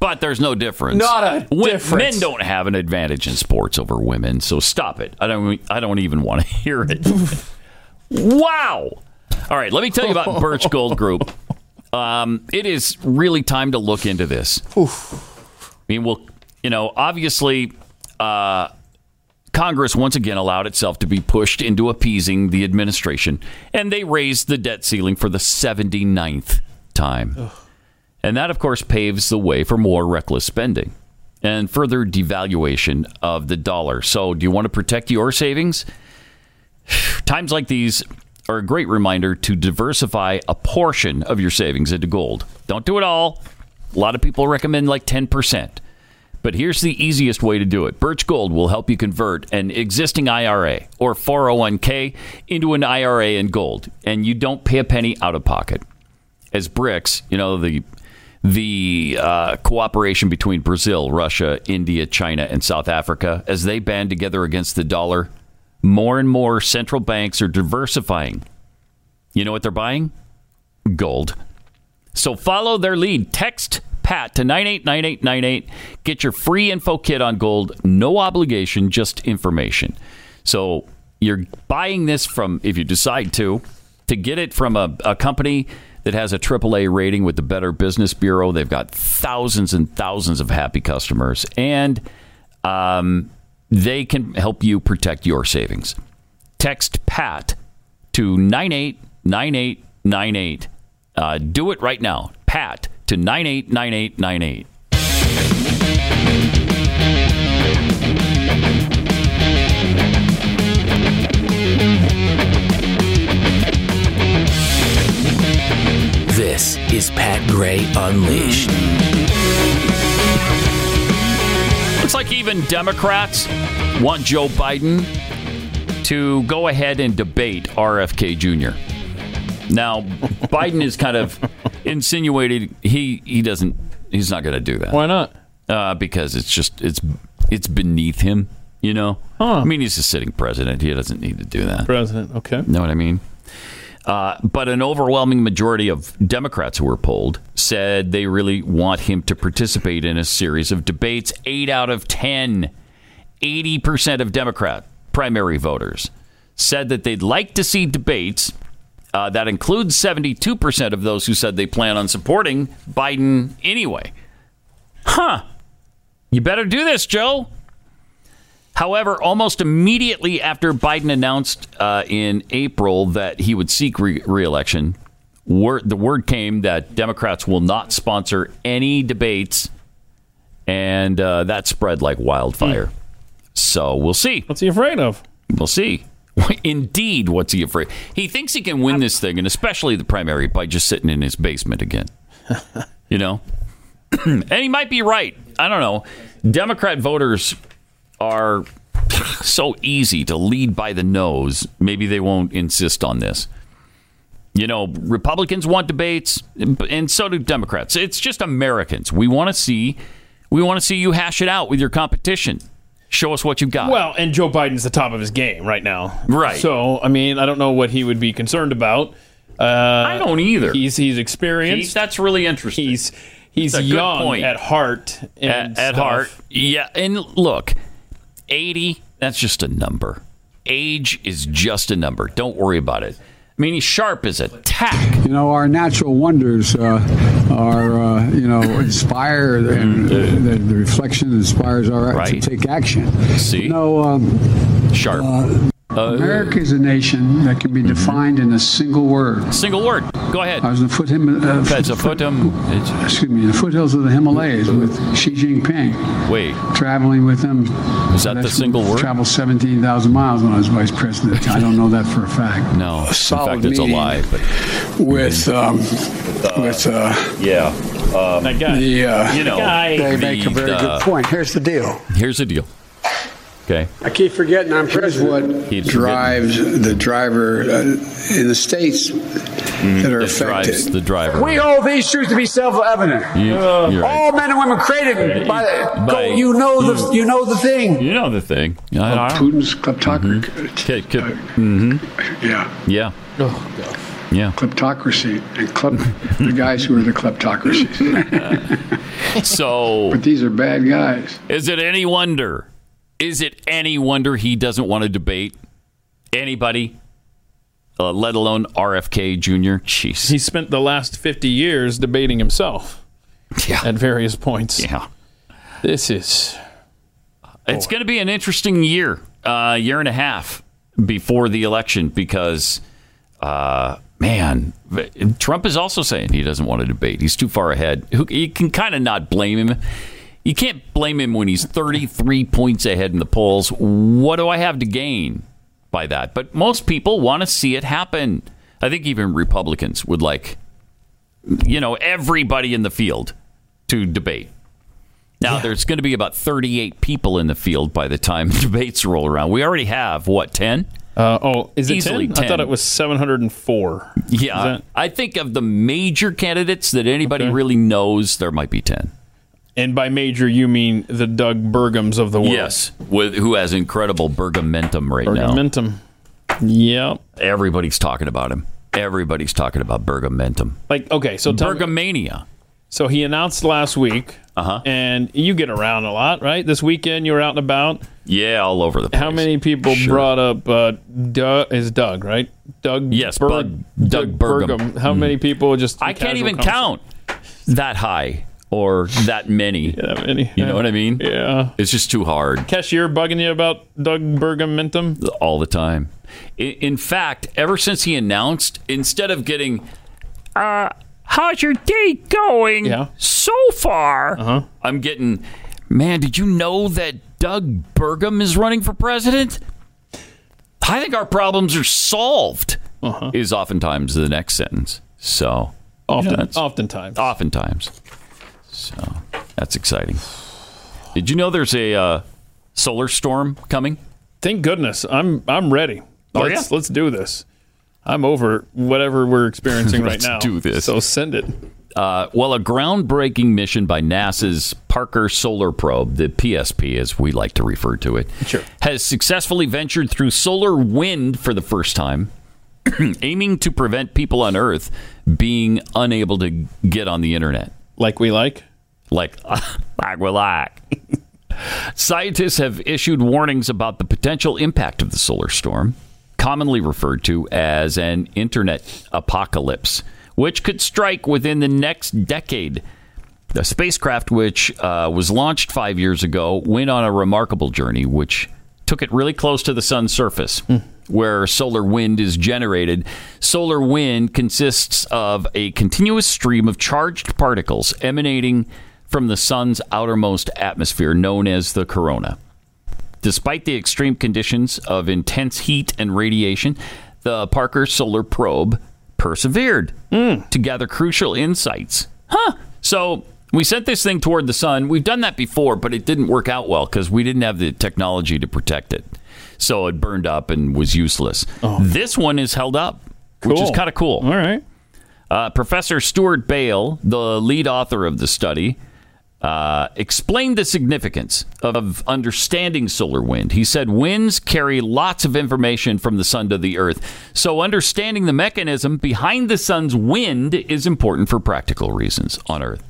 But there's no difference. Not a Wo- difference. Men don't have an advantage in sports over women, so stop it. I don't I don't even want to [LAUGHS] hear it. [LAUGHS] wow. All right, let me tell you about Birch Gold Group. Um, it is really time to look into this. I mean, well, you know, obviously, uh, Congress once again allowed itself to be pushed into appeasing the administration, and they raised the debt ceiling for the 79th time. And that, of course, paves the way for more reckless spending and further devaluation of the dollar. So, do you want to protect your savings? [SIGHS] Times like these are a great reminder to diversify a portion of your savings into gold. Don't do it all. A lot of people recommend like 10%. But here's the easiest way to do it. Birch Gold will help you convert an existing IRA or 401k into an IRA in gold, and you don't pay a penny out of pocket. As BRICS, you know, the the uh, cooperation between Brazil, Russia, India, China, and South Africa, as they band together against the dollar, more and more central banks are diversifying. You know what they're buying? Gold. So follow their lead. Text PAT to 989898. Get your free info kit on gold. No obligation, just information. So you're buying this from, if you decide to, to get it from a, a company that has a AAA rating with the Better Business Bureau. They've got thousands and thousands of happy customers, and um, they can help you protect your savings. Text PAT to 989898. Uh, do it right now. Pat to 989898. This is Pat Gray Unleashed. Looks like even Democrats want Joe Biden to go ahead and debate RFK Jr. Now, Biden is kind of insinuated he he doesn't he's not going to do that. Why not? Uh, because it's just it's it's beneath him, you know. I mean, he's a sitting president. He doesn't need to do that. President, okay. Know what I mean? Uh, but an overwhelming majority of Democrats who were polled said they really want him to participate in a series of debates. Eight out of 10, 80% of Democrat primary voters said that they'd like to see debates. Uh, that includes 72% of those who said they plan on supporting Biden anyway. Huh. You better do this, Joe. However, almost immediately after Biden announced uh, in April that he would seek re- reelection, word, the word came that Democrats will not sponsor any debates, and uh, that spread like wildfire. So we'll see. What's he afraid of? We'll see. [LAUGHS] Indeed, what's he afraid? He thinks he can win this thing, and especially the primary, by just sitting in his basement again. [LAUGHS] you know? [CLEARS THROAT] and he might be right. I don't know. Democrat voters are [LAUGHS] so easy to lead by the nose. Maybe they won't insist on this. You know, Republicans want debates, and so do Democrats. It's just Americans. We want to see, we want to see you hash it out with your competition. Show us what you got. Well, and Joe Biden's the top of his game right now. Right. So, I mean, I don't know what he would be concerned about. Uh, I don't either. He's he's experienced. He- that's really interesting. He's he's That's a good young at heart. And at, at heart. Yeah, and look, 80, that's just a number. age is just a number. Don't worry about it. I mean, he's sharp as a tack. You know, our natural wonders uh, are, uh, you know, inspire, and the, the reflection inspires our to take action. See? You know, um, sharp. America is a nation that can be defined in a single word. Single word. Go ahead. I was in the foot him, uh, That's a foot, it's- excuse me, the foothills of the Himalayas with Xi Jinping. Wait. Traveling with him. Is that the single word? Traveled 17,000 miles when I was vice president. I don't know that for a fact. No. solid In fact, it's a lie. But with um, with uh, yeah, um, that guy. The uh, You know, they the, make a very uh, good point. Here's the deal. Here's the deal. Okay. I keep forgetting I'm president. Keep What drives the driver uh, in the states that are affected? drives the driver. We hold these truths to be self-evident. You- you're right. All men and women created by, By- go, you know the you know the thing. You know the thing. I- I- Putin's kleptocracy. Okay, okay. Mm-hmm. Yeah. Yeah. Yeah. Kleptocracy and klep, the guys who are the kleptocracies. [LAUGHS] So, but these are bad guys. is it any wonder? Is it any wonder he doesn't want to debate anybody, uh, let alone RFK Jr.? Jeez. He spent the last 50 years debating himself yeah. at various points. Yeah. This is. It's going to be an interesting year, uh, year and a half before the election because, uh, man, Trump is also saying he doesn't want to debate. He's too far ahead. Who- You can kind of not blame him. You can't blame him when he's 33 points ahead in the polls. What do I have to gain by that? But most people want to see it happen. I think even Republicans would like, you know, everybody in the field to debate. Now, there's going to be about 38 people in the field by the time [LAUGHS] debates roll around. We already have, what, 10? Uh, oh, is it Easily 10? I thought it was 704. Yeah. That- I think of the major candidates that anybody really knows, there might be 10. And by major, you mean the Doug Burgums of the world. Yes. With, who has incredible bergamentum right now. Bergamentum. Yep. Everybody's talking about him. Everybody's talking about bergamentum. Like, okay, so tell me- Bergamania. So he announced last week, uh-huh. and you get around a lot, right? This weekend you were out and about. Yeah, all over the place. How many people Sure. brought up uh, Doug? Is Doug right? Doug. Yes, Berg- Bug- Doug Burgum. How Mhm. many people just? I can't even count that high or that many. [LAUGHS] that many. You know what I mean? Yeah. It's just too hard. Cashier bugging you about Doug Bergamentum? all the time. In, in fact, ever since he announced, instead of getting, uh, how's your day going Yeah. so far? Uh-huh. I'm getting, man, did you know that Doug Burgum is running for president? I think our problems are solved, Uh-huh. is oftentimes the next sentence. So, Often, you know, oftentimes. oftentimes. So, that's exciting. Did you know there's a uh, solar storm coming? Thank goodness. I'm I'm ready. Oh, let's let's do this. I'm over whatever we're experiencing [LAUGHS] right now. Let's do this. So send it. Uh, well, a groundbreaking mission by NASA's Parker Solar Probe, the PSP as we like to refer to it, sure. has successfully ventured through solar wind for the first time, [CLEARS THROAT] aiming to prevent people on Earth being unable to get on the internet. Like we like? Like, [LAUGHS] like we like. Scientists have issued warnings about the potential impact of the solar storm, commonly referred to as an internet apocalypse, which could strike within the next decade. The spacecraft, which uh, was launched five years ago, went on a remarkable journey, which took it really close to the sun's surface, where solar wind is generated. Solar wind consists of a continuous stream of charged particles emanating from the sun's outermost atmosphere, known as the corona. Despite the extreme conditions of intense heat and radiation, the Parker Solar Probe persevered hmm. to gather crucial insights. Huh. So we sent this thing toward the sun. We've done that before, but it didn't work out well because we didn't have the technology to protect it. So it burned up and was useless. This one is held up, which is kind of cool. All right. Uh, Professor Stuart Bale, the lead author of the study, uh, explained the significance of understanding solar wind. He said winds carry lots of information from the sun to the earth, so understanding the mechanism behind the sun's wind is important for practical reasons on Earth.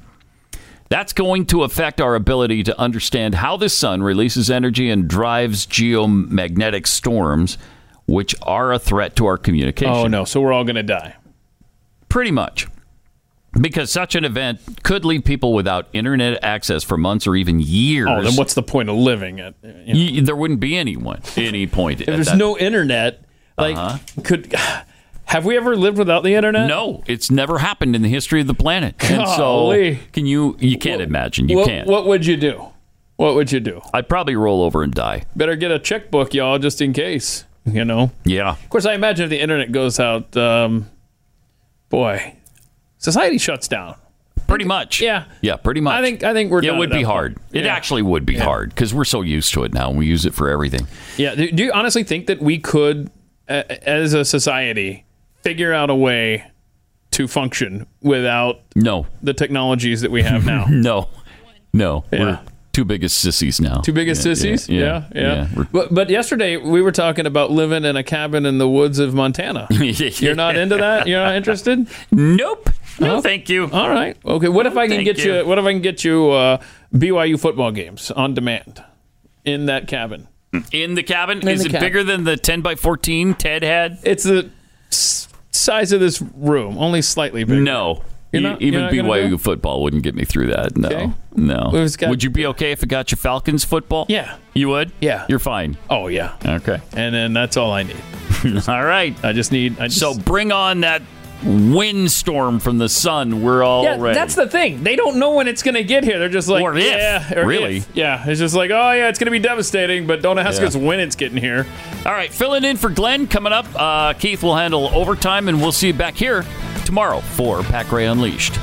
That's going to affect our ability to understand how the sun releases energy and drives geomagnetic storms, which are a threat to our communication. Oh no! So we're all going to die. Pretty much. Because such an event could leave people without internet access for months or even years. Oh, then what's the point of living? At Y- there wouldn't be anyone any point. if there's no internet, like Uh-huh. could have we ever lived without the internet? No, it's never happened in the history of the planet. And Golly. so, can you? You can't imagine. You what, can't. What would you do? What would you do? I'd probably roll over and die. Better get a checkbook, y'all, just in case. You know. Yeah. Of course, I imagine if the internet goes out, um, boy, society shuts down. Pretty much. Yeah. Yeah, pretty much. I think I think we're. it done would be hard. point. It Yeah. actually would be hard because we're so used to it now. and We use it for everything. Yeah. Do, do you honestly think that we could, as a society, figure out a way to function without no the technologies that we have now? [LAUGHS] no, no. Yeah. We're too big as sissies now. Too big as Yeah, sissies? Yeah, Yeah, yeah. But, but yesterday we were talking about living in a cabin in the woods of Montana. [LAUGHS] You're not into that? You're not interested? Nope. No, Oh, thank you. All right. Okay. What if I can get you. you. What if I can get you uh, BYU football games on demand in that cabin? In the cabin, In is the it cabin. bigger than the ten by fourteen Ted had? It's the size of this room, only slightly bigger. No. You're not- Even you're BYU it? football wouldn't get me through that. No, Okay. no. Got- Would you be okay if it got you Falcons football? Yeah. You would? Yeah. You're fine. Oh yeah. Okay. And then that's all I need. [LAUGHS] all right. I just need. I just, So bring on that windstorm from the sun. We're all yeah, ready. that's the thing. They don't know when it's going to get here. They're just like, Or if, yeah, or really. if. yeah. It's just like, oh yeah, it's going to be devastating, but don't ask Yeah. us when it's getting here. All right, filling in for Glenn coming up. Uh, Keith will handle overtime, and we'll see you back here tomorrow for Pat Gray Unleashed.